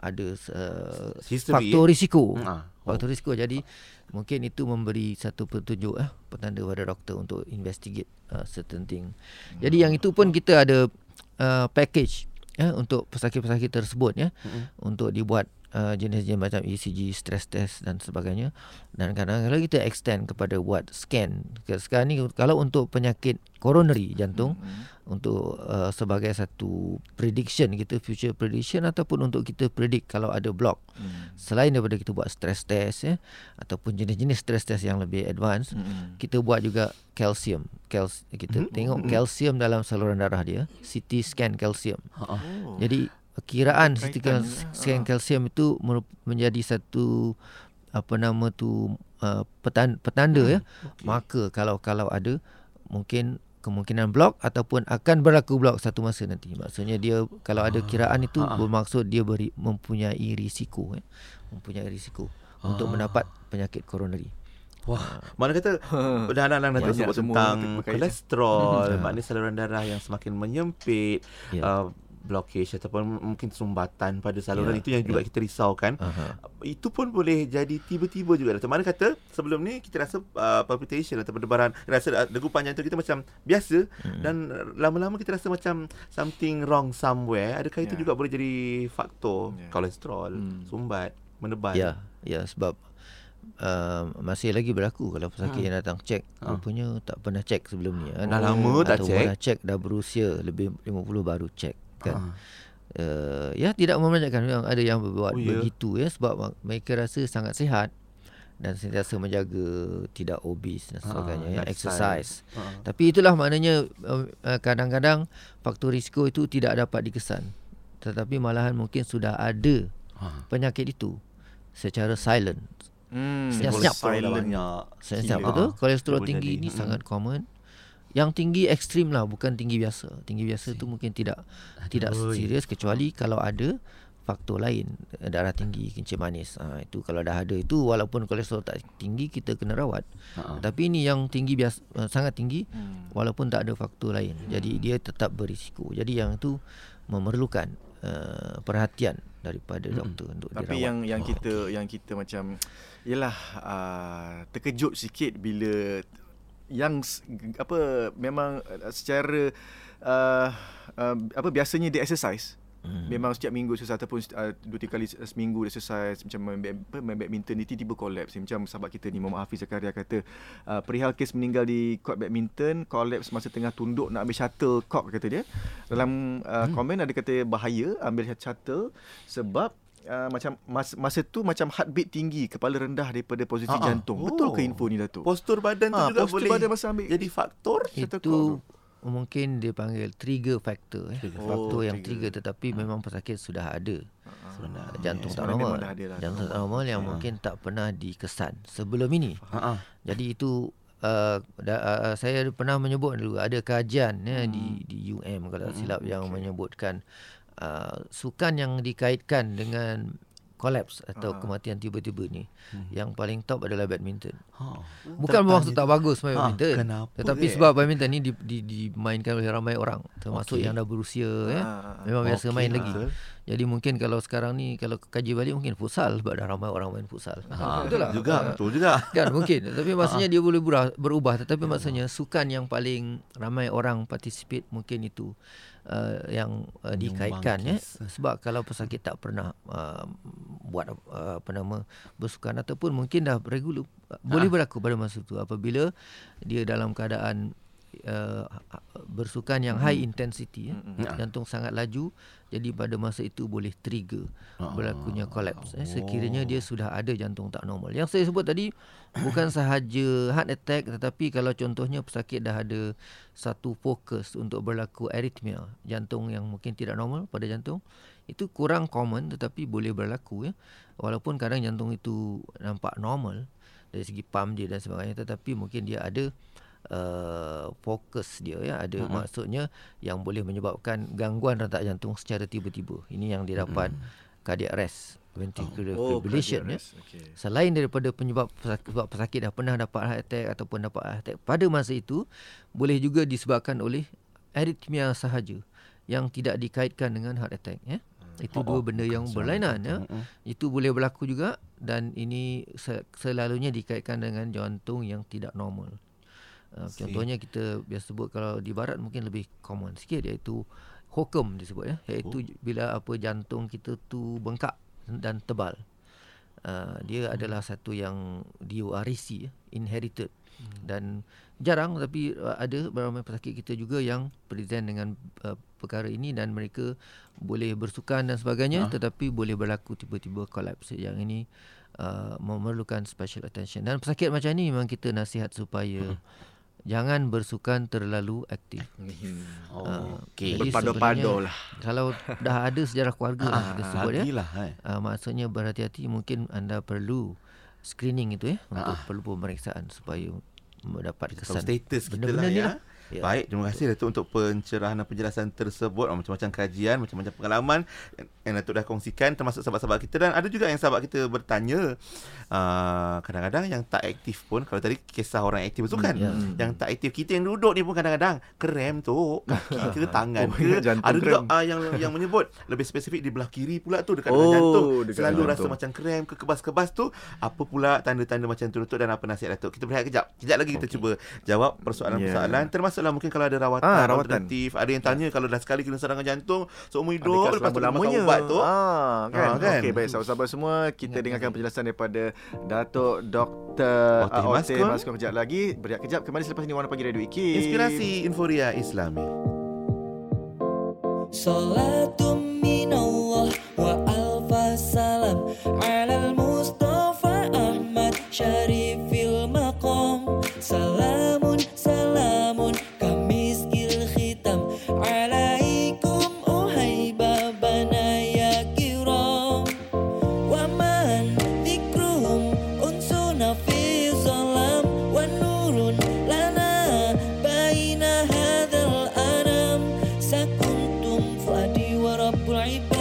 ada uh, History, faktor risiko. Ha. Faktor risiko. Jadi mungkin itu memberi satu petunjuk eh petanda pada doktor untuk investigate uh, certain thing. Jadi yang itu pun kita ada uh, package ya untuk pesakit-pesakit tersebut ya Mm-mm. untuk dibuat uh, jenis-jenis macam ECG, stress test dan sebagainya. Dan kadang-kadang kita extend kepada buat scan. Sekarang ni kalau untuk penyakit coronary jantung Hmm. Untuk uh, sebagai satu prediction kita future prediction ataupun untuk kita predict kalau ada block Hmm. selain daripada kita buat stress test ya ataupun jenis-jenis stress test yang lebih advance Hmm. kita buat juga calcium Cals- kita Mhm. tengok Mhm. calcium dalam saluran darah dia CT scan calcium Ha. Oh. jadi kiraan CT eh? scan Ha. calcium itu menjadi satu apa nama tu uh, petan, petanda ya Okey. maka kalau kalau ada mungkin kemungkinan blok ataupun akan berlaku blok satu masa nanti. Maksudnya dia kalau ada kiraan itu ha, ha. bermaksud dia beri, mempunyai risiko eh. Mempunyai risiko untuk Ah. mendapat penyakit coronary. Wah, mana kata dah dah Banyak sebut tentang kolesterol, Hmm. maknanya saluran darah yang semakin menyempit, Ya. uh, blockage ataupun mungkin sumbatan pada saluran Ya, itu yang juga ya. kita risaukan. Aha. Itu pun boleh jadi tiba-tiba juga. Doktor. Mana kata sebelum ni kita rasa uh, palpitation atau pendebaran, rasa uh, degupan jantung kita macam biasa Hmm. dan lama-lama kita rasa macam something wrong somewhere. Adakah itu Ya. juga boleh jadi faktor Ya. kolesterol, Hmm. sumbat, meneban? Ya, ya sebab uh, masih lagi berlaku kalau pesakit Ha. yang datang cek Ha. rupanya tak pernah cek sebelum ni kan. Dah lama tak Atau cek. pernah cek dah berusia lebih 50 baru cek kan. Ha. uh, ya tidak memanjakan memang ada yang berbuat Oh, ya? begitu ya sebab ma- mereka rasa sangat sihat dan sentiasa menjaga tidak obes dan Ha, sebagainya ya lifestyle. exercise. Ha. Tapi itulah maknanya uh, uh, kadang-kadang faktor risiko itu tidak dapat dikesan. Tetapi malahan mungkin sudah ada Ha. penyakit itu secara silent. Hmm. Senyap-senyap. Saya Gila. betul Ah, kolesterol tinggi ini Mm-mm. sangat common. Yang tinggi ekstrim lah bukan tinggi biasa. Tinggi biasa tu mungkin tidak tidak Aduh. serius kecuali kalau ada faktor lain eh, darah tinggi kencing manis. Ha, itu kalau dah ada itu walaupun kolesterol tak tinggi kita kena rawat. Ha. Tapi ini yang tinggi biasa uh, sangat tinggi Hmm. walaupun tak ada faktor lain. Jadi dia tetap berisiko. Jadi yang itu memerlukan uh, perhatian daripada doktor untuk Tapi dirawat. yang yang Oh, kita yang kita macam yalah uh, terkejut sikit bila yang apa memang uh, secara uh, uh, apa biasanya dia exercise Hmm. Memang setiap minggu exercise ataupun uh, dua tiga kali se- seminggu dia exercise macam main, main badminton ni tiba-tiba collapse macam sahabat kita ni Muhammad Hafiz Zakaria kata uh, perihal kes meninggal di court badminton collapse masa tengah tunduk nak ambil shuttle cock kata dia dalam uh, hmm. komen ada kata bahaya ambil shuttle sebab Uh, macam masa, masa tu macam heartbeat tinggi kepala rendah daripada posisi Ah, ah. jantung betul ke Oh. info ni Datuk Postur badan tu Ah, juga postur boleh badan masa ambil jadi faktor. itu mungkin dia panggil trigger factor eh. Trigger. faktor Oh, yang trigger. trigger tetapi memang pesakit sudah ada Sebenarnya. jantung tak sebenarnya normal lah. jantung tak normal yang Ah. mungkin tak pernah dikesan sebelum ini Ha ah. jadi itu uh, da, uh, saya pernah menyebut dulu ada kajian ya Hmm. di di UM kalau tak silap yang menyebutkan uh, sukan yang dikaitkan dengan collapse atau Ah. kematian tiba-tiba ni Hmm. yang paling top adalah badminton. Ha. Bukan bermaksud tak bagus main Ha, badminton. kenapa, Tetapi eh? sebab badminton ni di, di, dimainkan oleh ramai orang termasuk Okey. yang dah berusia. Ah, Memang biasa Okey, main lagi. betul. Jadi mungkin kalau sekarang ni kalau kaji balik mungkin futsal sebab dah ramai orang main futsal. Ha, Betul tak? Juga, Ah, betul juga. Kan mungkin Tapi maksudnya dia boleh berubah, berubah Tetapi maksudnya Sukan yang paling Ramai orang participate Mungkin itu uh, Yang uh, dikaitkan ya. Sebab kalau pesakit tak pernah uh, Buat uh, Apa nama Bersukan Ataupun mungkin dah regular Boleh berlaku pada masa itu Apabila Dia dalam keadaan uh, Bersukan yang high intensity ya. Jantung sangat laju. Jadi pada masa itu Boleh trigger Berlakunya collapse eh. Sekiranya dia sudah ada jantung tak normal. Yang saya sebut tadi Bukan sahaja heart attack Tetapi kalau contohnya pesakit dah ada Satu fokus untuk berlaku arrhythmia Jantung yang mungkin tidak normal pada jantung Itu kurang common tetapi boleh berlaku ya. Walaupun kadang jantung itu nampak normal Dari segi pump dia dan sebagainya Tetapi mungkin dia ada uh, fokus dia ya ada uh-huh. maksudnya yang boleh menyebabkan gangguan rentak jantung secara tiba-tiba ini yang didapat uh-huh. cardiac arrest ventricular Oh, fibrillation ya cardiac arrest. Okey. selain daripada penyebab pesakit, sebab pesakit dah pernah dapat heart attack ataupun dapat heart attack pada masa itu boleh juga disebabkan oleh arrhythmia sahaja yang tidak dikaitkan dengan heart attack ya itu Oh, dua benda yang berlainan ya itu boleh berlaku juga dan ini se- selalunya dikaitkan dengan jantung yang tidak normal. Uh, See. contohnya kita biasa sebut kalau di barat mungkin lebih common sikit iaitu hokum disebut ya iaitu Oh. bila apa jantung kita tu bengkak dan tebal. Uh, dia Hmm. adalah satu yang diwarisi ya, inherited Hmm. dan jarang tapi uh, ada beberapa pesakit kita juga yang present dengan uh, perkara ini dan mereka boleh bersukan dan sebagainya Ah. tetapi boleh berlaku tiba-tiba collapse yang ini uh, memerlukan special attention dan pesakit macam ni memang kita nasihat supaya Hmm. Jangan bersukan terlalu aktif. Oh, Ah, jadi Berpadu-padu sebenarnya lah. Kalau dah ada sejarah keluarga lah kita sebut ya. Lagilah eh. Uh, maksudnya berhati-hati mungkin anda perlu screening itu ya untuk Ah. perlu pemeriksaan supaya mendapat kesan status kita benda-benda lah ya. lah. Ya. Baik, terima kasih Datuk untuk pencerahan dan penjelasan tersebut. Oh, Macam-macam kajian, macam-macam pengalaman yang Datuk dah kongsikan termasuk sahabat-sahabat kita dan ada juga yang sahabat kita bertanya uh, kadang-kadang yang tak aktif pun kalau tadi kisah orang aktif bersukan ya. yang tak aktif kita yang duduk ni pun kadang-kadang krem tu kaki ke tangan Oh, ke jantung ada juga uh, yang yang menyebut lebih spesifik di belah kiri pula tu dekat Oh, dengan jantung dekat selalu jantung. rasa macam krem ke kebas-kebas tu apa pula tanda-tanda macam tu Datuk dan apa nasihat Datuk kita berehat kejap kejap lagi kita Okey. cuba jawab persoalan-persoalan lah mungkin kalau ada rawatan, ha, rawatan. alternatif ada yang tanya ya. kalau dah sekali kena serangan jantung seumur hidup Adakah lepas tu lama makan ubat tu ha, kan, ha, kan? Okay, baik sahabat-sahabat semua kita ya, ya, dengarkan ya. penjelasan daripada Datuk Dr. Otih uh, Maskun kejap lagi beriak kejap kembali selepas ini warna pagi Radio Iki Inspirasi Inforia Islami Salatu minallah wa alfa salam alal Mustafa Ahmad Syarif my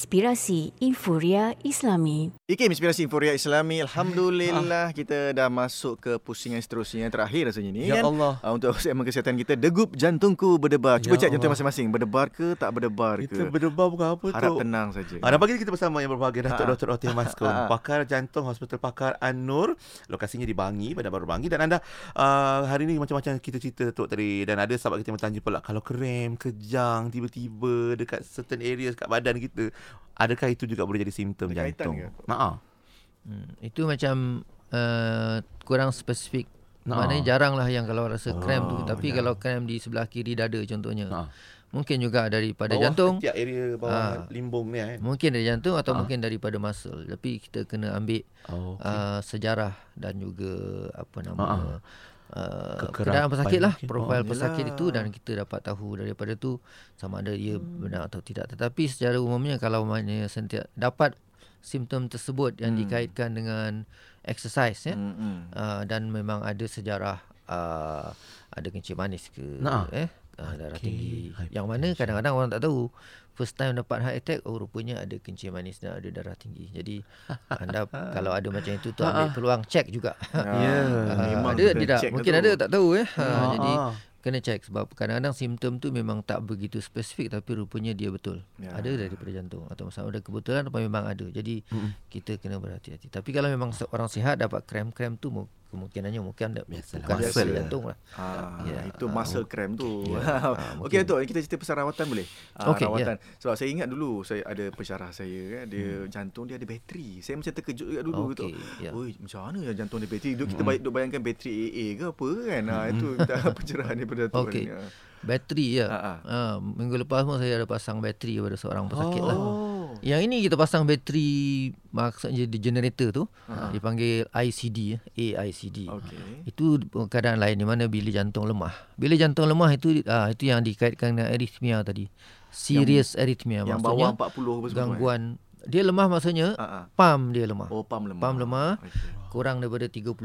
Inspirasi Infuria Islami. IKIM Inspirasi Inforia Islami Alhamdulillah Kita dah masuk ke pusingan seterusnya Yang terakhir rasanya ni Ya kan Allah. uh, Untuk segmen kesihatan kita Degup jantungku berdebar Cuba Ya cek jantung masing-masing Berdebar ke tak berdebar Kita ke berdebar bukan apa Harap tu. tenang saja Ah, pagi kita bersama yang berbahagia Datuk Ha. Dr. Otim Maskun, Ha. pakar jantung Hospital Pakar An-Nur. Lokasinya di Bangi, Bandar Baru Bangi dan anda uh, hari ni macam-macam kita cerita Datuk tadi dan ada sahabat kita yang bertanya pula kalau krem, kejang tiba-tiba dekat certain areas kat badan kita, adakah itu juga boleh jadi simptom Ada kaitan jantung? Ha. Hmm, itu macam uh, kurang spesifik. Nah. Maknanya jarang lah yang kalau rasa krem tu. Oh, Tapi ya. kalau krem di sebelah kiri dada contohnya. Ha. Mungkin juga daripada Bawah jantung. Ketiak area bawah Ha. limbung ni eh. Mungkin dari jantung atau Ah. mungkin daripada muscle. Tapi kita kena ambil Oh, okay. uh, sejarah dan juga apa nama ah. Uh, Kekerapan keadaan pesakit lah profil Oh, pesakit yelah. itu dan kita dapat tahu daripada tu sama ada ia benar atau tidak tetapi secara umumnya kalau maknanya sentiasa dapat simptom tersebut yang Hmm. dikaitkan dengan exercise ya Mm-mm. uh, dan memang ada sejarah uh, ada kencing manis ke Nah. eh uh, darah Okey, tinggi. Hypertension. yang mana kadang-kadang orang tak tahu. First time dapat heart attack oh rupanya ada kencing manis dan ada darah tinggi. Jadi anda kalau ada macam itu tu ambil peluang check juga. Ya, Ah, memang ada? tidak. mungkin tu. ada tak tahu eh. Ha, Ah, jadi ah. kena check sebab kadang-kadang simptom tu memang tak begitu spesifik tapi rupanya dia betul. Ya. ada daripada jantung atau sama ada kebetulan atau memang ada. Jadi kita kena berhati-hati. Tapi kalau memang orang sihat dapat krem-krem tu kemungkinannya mungkin ada Biasalah, muscle lah. jantung lah Ah, Ya, itu ah, muscle cramp tu. Ya, ah, Okey mungkin. Datuk, kita cerita pasal rawatan boleh? Ah, Okey, ya. rawatan. Sebab saya ingat dulu saya ada pensyarah saya kan, dia jantung dia ada bateri. Saya macam terkejut juga dulu Hmm. Okey, tu. ya. Oi, macam mana ya jantung dia bateri? Duk kita duk bayangkan bateri AA ke apa kan. Ha, itu minta pencerahan daripada Datuk. Okey. ni. Bateri ya ah. ha, minggu lepas pun saya ada pasang bateri kepada seorang pesakit lah Oh. Yang ini kita pasang bateri maksudnya di generator tu Ha. dipanggil ICD ya, AICD. Okey. Itu keadaan lain di mana bila jantung lemah. Bila jantung lemah itu ah, itu yang dikaitkan dengan arrhythmia tadi. Serious arrhythmia Yang maksudnya bawah 40 apa semua. eh? gangguan dia lemah maksudnya ah. pam dia lemah. Oh, pam lemah. Pam lemah Okey. kurang daripada 35%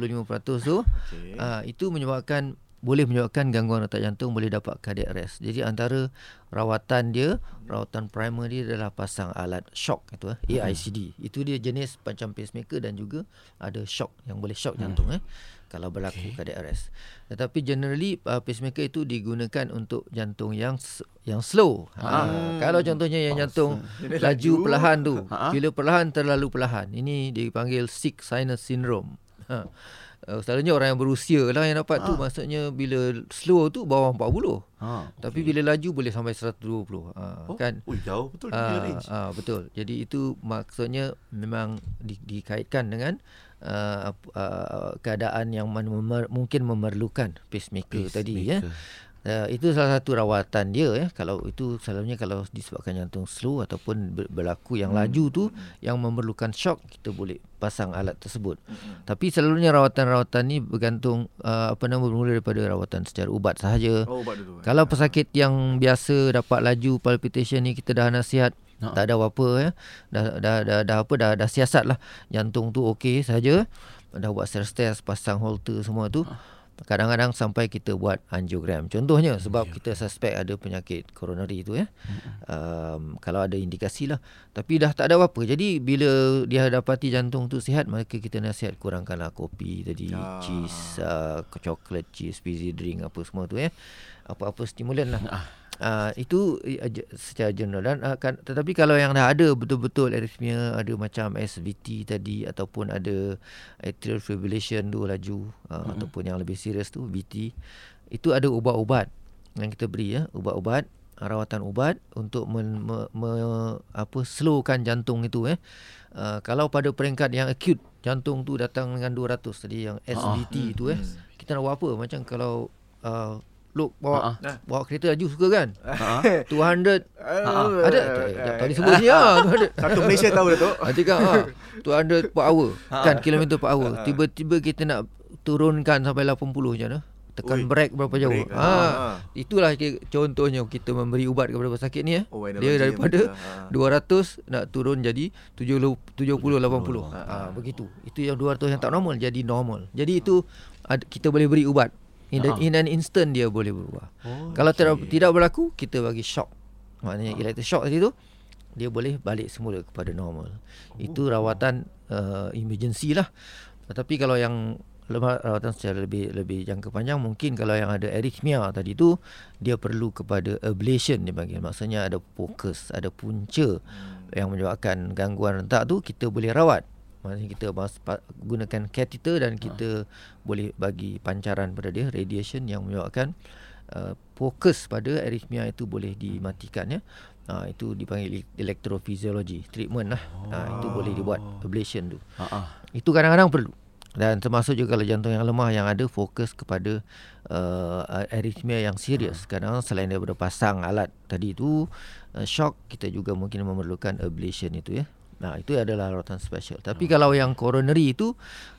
tu Okey. ah, itu menyebabkan boleh menyebabkan gangguan otak jantung boleh dapat cardiac arrest. Jadi antara rawatan dia, rawatan primer dia adalah pasang alat shock itu eh, AICD. Itu dia jenis macam pacemaker dan juga ada shock yang boleh shock jantung eh kalau berlaku okay. cardiac arrest. Tetapi generally uh, pacemaker itu digunakan untuk jantung yang yang slow. Ha, kalau contohnya yang jantung laju laju. perlahan tu. Ha. Bila perlahan terlalu perlahan. Ini dipanggil sick sinus syndrome. Ha. Uh, selalunya orang yang berusia lah yang dapat tu maksudnya bila slow tu bawah 40. Ha. Tapi bila laju boleh sampai 120. Ha, Oh, kan? Ui, jauh betul dia Ah, range. ah, betul. Jadi itu maksudnya memang di, dikaitkan dengan uh, uh, keadaan yang memer, mungkin memerlukan pacemaker, tadi ya. Uh, itu salah satu rawatan dia ya. Kalau itu selalunya kalau disebabkan jantung slow ataupun ber- berlaku yang laju tu yang memerlukan shock kita boleh pasang alat tersebut. Tapi selalunya rawatan-rawatan ni bergantung uh, apa nama bermula daripada rawatan secara ubat sahaja. Oh, ubat dulu. eh? Kalau pesakit yang biasa dapat laju palpitation ni kita dah nasihat Ha. tak ada apa-apa ya. Dah dah dah, dah apa dah dah siasat lah. Jantung tu okey saja. Dah buat stress test, pasang holter semua tu. Kadang-kadang sampai kita buat angiogram. Contohnya sebab kita suspek ada penyakit coronary tu ya. Um, kalau ada indikasi lah. Tapi dah tak ada apa-apa. Jadi bila dia dapati jantung tu sihat maka kita nasihat kurangkanlah kopi tadi, Ah. cheese, uh, coklat, cheese, fizzy drink apa semua tu ya. Apa-apa stimulan lah. Uh, itu uh, je- secara general dan uh, kan, tetapi kalau yang dah ada betul-betul arrhythmia ada macam SVT tadi ataupun ada atrial fibrillation tu laju uh, mm-hmm. ataupun yang lebih serius tu VT itu ada ubat-ubat yang kita beri ya. Ubat-ubat rawatan ubat untuk men, me, me, apa slowkan jantung itu eh uh, kalau pada peringkat yang acute jantung tu datang dengan 200 tadi yang SVT tu eh kita nak buat apa? Macam kalau uh, Look bawa Ah. bawa kereta laju suka kan? Ha. 200 Ah, ada? Tak, tak disebut sini ah. 200 Satu Malaysia tahu Datuk. Nanti kan ah, 200 per hour. Kan kilometer per hour. Tiba-tiba kita nak turunkan sampai 80 macam mana? Tekan Ui, brake berapa jauh? Brake, ha. ah. itulah contohnya kita memberi ubat kepada pesakit ni eh. Oh, dia daripada betul, 200 nak turun jadi 70 70 80 ha begitu. Itu yang 200 yang tak normal jadi normal. Jadi itu ad- kita boleh beri ubat in, the, in an instant dia boleh berubah. Oh, kalau tidak tidak berlaku kita bagi shock. Maknanya electric shock tadi tu dia boleh balik semula kepada normal. Itu rawatan uh, emergency lah. Tetapi kalau yang lemah rawatan secara lebih lebih jangka panjang mungkin kalau yang ada arrhythmia tadi tu dia perlu kepada ablation dia panggil. Maksudnya ada fokus ada punca yang menyebabkan gangguan rentak tu kita boleh rawat maksudnya kita pa, gunakan catheter dan kita boleh bagi pancaran pada dia radiation yang menyebabkan uh, fokus pada arrhythmia itu boleh dimatikan ya Ha, itu dipanggil electrophysiology treatment lah. Ha, itu boleh dibuat ablation tu. Ha ah. Itu kadang-kadang perlu. Dan termasuk juga kalau jantung yang lemah yang ada fokus kepada uh, arrhythmia yang serius. Kadang-kadang selain daripada pasang alat tadi tu uh, shock kita juga mungkin memerlukan ablation itu ya. Nah, itu adalah rawatan special. Tapi kalau yang coronary itu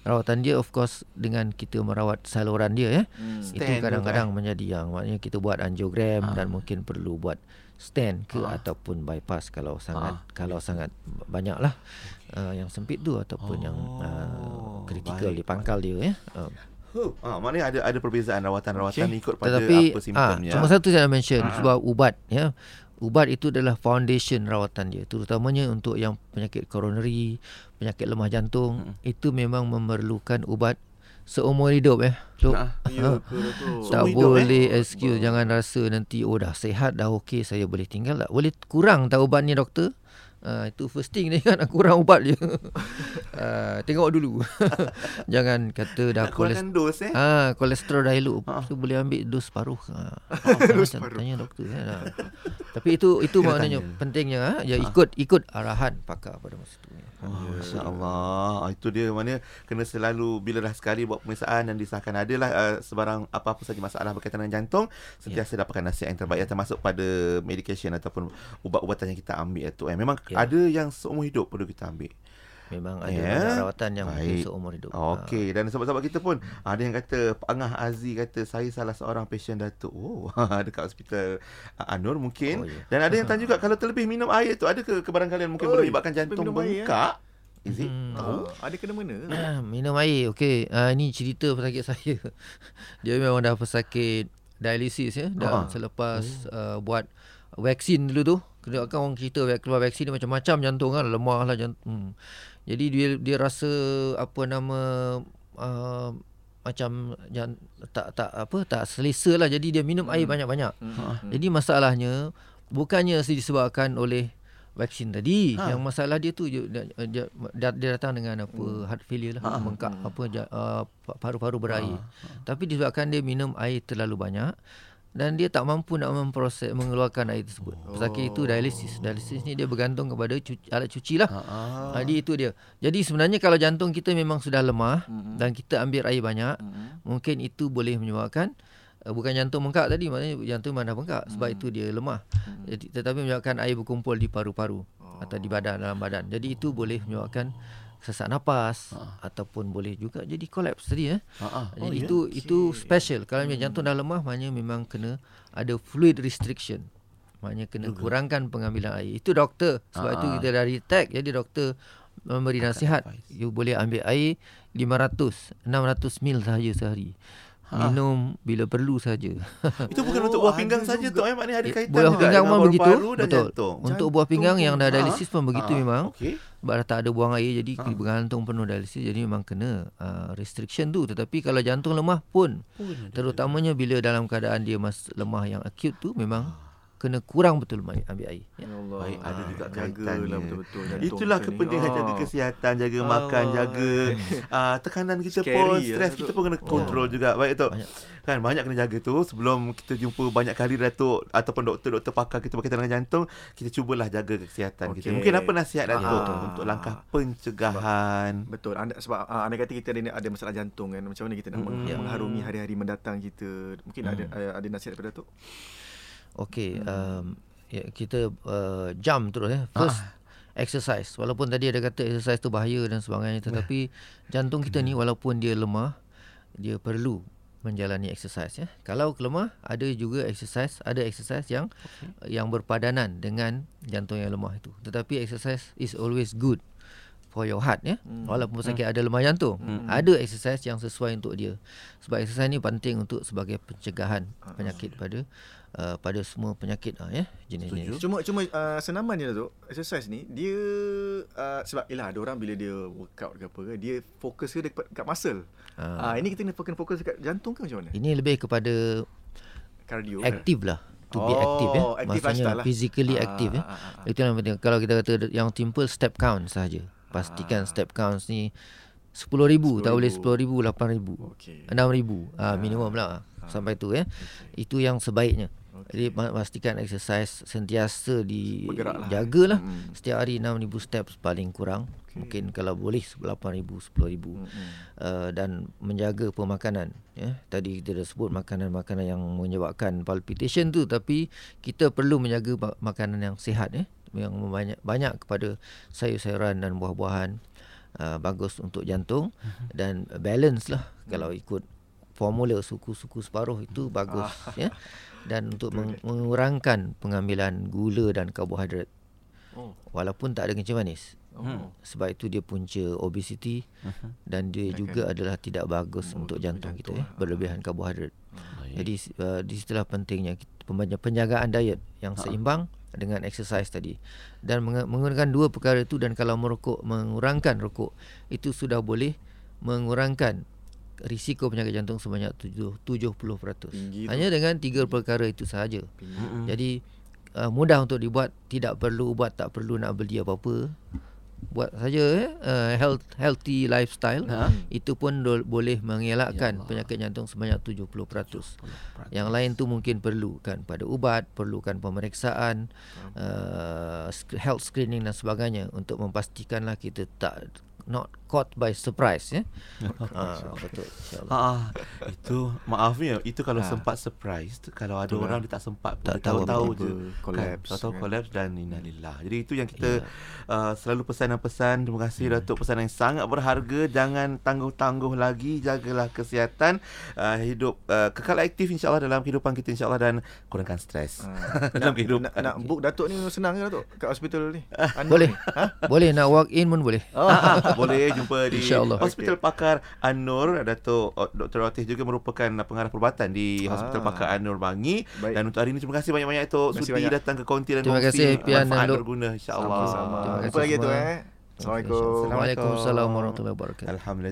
rawatan dia of course dengan kita merawat saluran dia ya. Hmm. Itu Stand kadang-kadang menjadi yang maknanya kita buat angiogram dan mungkin perlu buat stand ke ataupun bypass kalau sangat kalau sangat banyak lah uh, yang sempit tu ataupun yang uh, kritikal di pangkal dia ya. Uh, Huh. Ah, maknanya ada ada perbezaan rawatan-rawatan Okey. ikut pada Tetapi apa ah, simptomnya. cuma satu saya nak mention sebab ubat ya. Ubat itu adalah foundation rawatan dia terutamanya untuk yang penyakit coronary, penyakit lemah jantung. Itu memang memerlukan ubat seumur hidup ya. So, Ah, Ya Datuk? tak hidup, eh? boleh excuse. Jangan rasa nanti oh dah sihat dah okey saya boleh tinggal tak? Boleh kurang tak ubat ni doktor Uh, itu first thing ni kan nak kurang ubat je. uh, tengok dulu. jangan kata dah nak kolesterol dos eh. Ah, kolesterol dah elok. Ha. Tu boleh ambil dos paruh. Ha. dos paruh. Tanya doktor kan. Ha. Tapi itu itu Kena maknanya tanya. pentingnya ha. Ya ikut ikut arahan pakar pada masa tu. Oh, Masya Allah ah, Itu dia. Mana Kena selalu Bila dah sekali buat pemeriksaan Dan disahkan adalah uh, Sebarang apa-apa saja masalah Berkaitan dengan jantung Sentiasa dapatkan nasihat yang terbaik Termasuk pada medication Ataupun ubat-ubatan yang kita ambil tu. Eh. Memang Ya. ada yang seumur hidup Perlu kita ambil Memang ada Ya. banyak rawatan yang Baik. seumur hidup. Okey dan sahabat-sahabat kita pun ada yang kata Pak Angah Aziz kata saya salah seorang pasien Datuk. Oh dekat hospital uh, Anur mungkin. Oh, ya. Dan ada yang tanya juga kalau terlebih minum air tu ada ke kebarang kalian mungkin Oi, menyebabkan jantung minum air, bengkak? Is it? Hmm. Tahu? Ah, ada kena mana? Ah, Minum air. Okey. Uh, ini cerita pesakit saya. Dia memang dah pesakit dialisis ya. Ha. Dan selepas uh, buat vaksin dulu tu. Kena kan orang cerita keluar vaksin dia macam-macam jantung kan. Lemah lah jantung. Hmm. Jadi dia dia rasa apa nama uh, macam jan, tak tak apa tak selesa lah jadi dia minum air banyak-banyak. Hmm. Jadi masalahnya bukannya disebabkan oleh vaksin tadi. Ha. Ha. Yang masalah dia tu dia, dia, dia, datang dengan apa Hmm. heart failure Ha, lah, bengkak apa ja- uh, paru-paru berair. Tapi disebabkan dia minum air terlalu banyak dan dia tak mampu nak memproses mengeluarkan air tersebut. Pesakit itu dialisis. Dialisis ni dia bergantung kepada cuci, alat cuci lah. Ha, ah. Jadi itu dia. Jadi sebenarnya kalau jantung kita memang sudah lemah Mhm. dan kita ambil air banyak, Mhm. mungkin itu boleh menyebabkan uh, bukan jantung bengkak tadi maknanya jantung mana bengkak sebab itu dia lemah. Jadi tetapi menyebabkan air berkumpul di paru-paru atau di badan dalam badan. Jadi itu boleh menyebabkan sesak nafas ataupun boleh juga jadi kolaps tadi eh. Ha. Jadi Oh, ya? itu itu special. Kalau hmm. jantung dah lemah maknanya memang kena ada fluid restriction. Maknanya kena kurangkan pengambilan air. Itu doktor. Sebab Ah, itu ah. kita dah detect jadi doktor memberi nasihat advice. you boleh ambil air 500 600 mil sahaja sehari. Minum bila perlu saja. Itu bukan Oh, untuk buah pinggang saja tu eh maknanya ada kaitan Buah pinggang dengan pun begitu. Betul. jantung. Untuk buah pinggang yang dah Ah. dialisis pun begitu Ah, memang. Okey. Sebab dah tak ada buang air jadi Ah. bergantung penuh dialisis jadi memang kena uh, restriction tu tetapi kalau jantung lemah pun Pun terutamanya bila dalam keadaan dia mas lemah yang akut tu memang kena kurang betul mai- ambil air ya. Ya Allah. Baik, ada juga Jagalah kaitannya. betul-betul Itulah kita kepentingan jaga Ah. kesihatan, jaga Allah. makan, jaga uh, tekanan kita Scary pun, lah, stres kita pun kena kontrol juga. Baik Datuk. Banyak. Kan banyak kena jaga tu sebelum kita jumpa banyak kali Datuk ataupun doktor-doktor pakar kita berkaitan dengan jantung, kita cubalah jaga kesihatan kita. Okey. Mungkin apa nasihat Datuk Ah. untuk langkah pencegahan? Betul. Anda sebab uh, anda kata kita ada ada masalah jantung kan. Macam mana kita nak Mm-mm. mm mengharumi hari-hari mendatang kita. Mungkin ada ada, ada nasihat daripada Datuk. Okey um, ya, kita uh, jump terus ya. First exercise. Walaupun tadi ada kata exercise tu bahaya dan sebagainya tetapi jantung kita ni walaupun dia lemah dia perlu menjalani exercise ya. Kalau lemah ada juga exercise, ada exercise yang okay. yang berpadanan dengan jantung yang lemah itu. Tetapi exercise is always good for your heart ya. Hmm. Walaupun sakit ada lemah jantung, hmm. ada exercise yang sesuai untuk dia. Sebab exercise ni penting untuk sebagai pencegahan penyakit pada uh, pada semua penyakit ah ya jenis-jenis. Cuma cuma uh, senaman dia Datuk. Exercise ni dia uh, sebab yalah ada orang bila dia workout ke apa ke dia fokus ke dekat, dekat muscle. Ah uh, ini kita kena fokus fokus dekat jantung ke macam mana? Ini lebih kepada Cardio. aktif lah. To be Oh, active ya. active Maksudnya lah. physically Ah, active ya. ah, ah, ah. Itu yang penting. Kalau kita kata yang simple step count saja. Pastikan Ah. step counts ni 10,000 tak boleh 10,000 8,000 Okey. 6,000 ah minimum lah sampai tu ya. Itu yang sebaiknya. Jadi ma- pastikan exercise sentiasa Bergerak lah. dijagalah. Mm. Setiap hari 6,000 steps paling kurang. Mungkin kalau boleh 8,000 10,000 uh, dan menjaga pemakanan ya. Tadi kita dah sebut makanan-makanan yang menyebabkan palpitation tu tapi kita perlu menjaga ma- makanan yang sihat ya. Yang banyak banyak kepada sayur-sayuran dan buah-buahan uh, bagus untuk jantung dan balance lah. Kalau ikut formula suku-suku separuh itu bagus ya dan untuk meng- mengurangkan pengambilan gula dan karbohidrat. Oh. walaupun tak ada kencing manis. Oh. sebab itu dia punca obesity uh-huh. dan dia juga adalah tidak bagus untuk jantung kita ya berlebihan karbohidrat. Jadi uh, di situlah pentingnya kita- penjagaan diet yang seimbang dengan exercise tadi. Dan meng- menggunakan dua perkara itu dan kalau merokok mengurangkan rokok itu sudah boleh mengurangkan risiko penyakit jantung sebanyak tujuh- 70%. Tinggi tu. Hanya dengan tiga perkara itu sahaja. Mm. Jadi uh, mudah untuk dibuat, tidak perlu buat, tak perlu nak beli apa-apa. Buat saja eh uh, health healthy lifestyle Ha. itu pun do, boleh mengelakkan penyakit jantung sebanyak 70%. Yang lain tu mungkin perlukan pada ubat, perlukan pemeriksaan, uh, health screening dan sebagainya untuk memastikanlah kita tak not caught by surprise ya. Ah, betul insyaallah. Ah, itu maaf ya, itu kalau sempat surprise, kalau ada orang dia tak sempat Tak tahu tahu-tahu je collapse, kan, tahu-tahu kan. collapse dan innalillah. Jadi itu yang kita uh, selalu pesan dan pesan. Terima kasih Datuk pesan yang sangat berharga. Jangan tangguh-tangguh lagi, jagalah kesihatan, uh, hidup uh, kekal aktif insya-Allah dalam kehidupan kita insya-Allah dan kurangkan stres Ah. dalam nak, kehidupan. nak, nak book Datuk ni senang ke Datuk kat hospital ni? Anu Boleh. ni? Ha? Boleh nak walk in pun boleh. Ah, boleh jumpa di InsyaAllah. Hospital Pakar An-Nur Datuk oh, Dr. Rotih juga merupakan pengarah perubatan di Hospital Ah. Pakar An-Nur Bangi Baik. dan untuk hari ini terima kasih banyak-banyak Tok kasih sudi banyak. datang ke konti dan Terima kasih, Pian dan berguna insya-Allah. Sama-sama. Terima kasih Jumpa lagi tu eh. Assalamualaikum. Waalaikumsalam warahmatullahi wabarakatuh. Alhamdulillah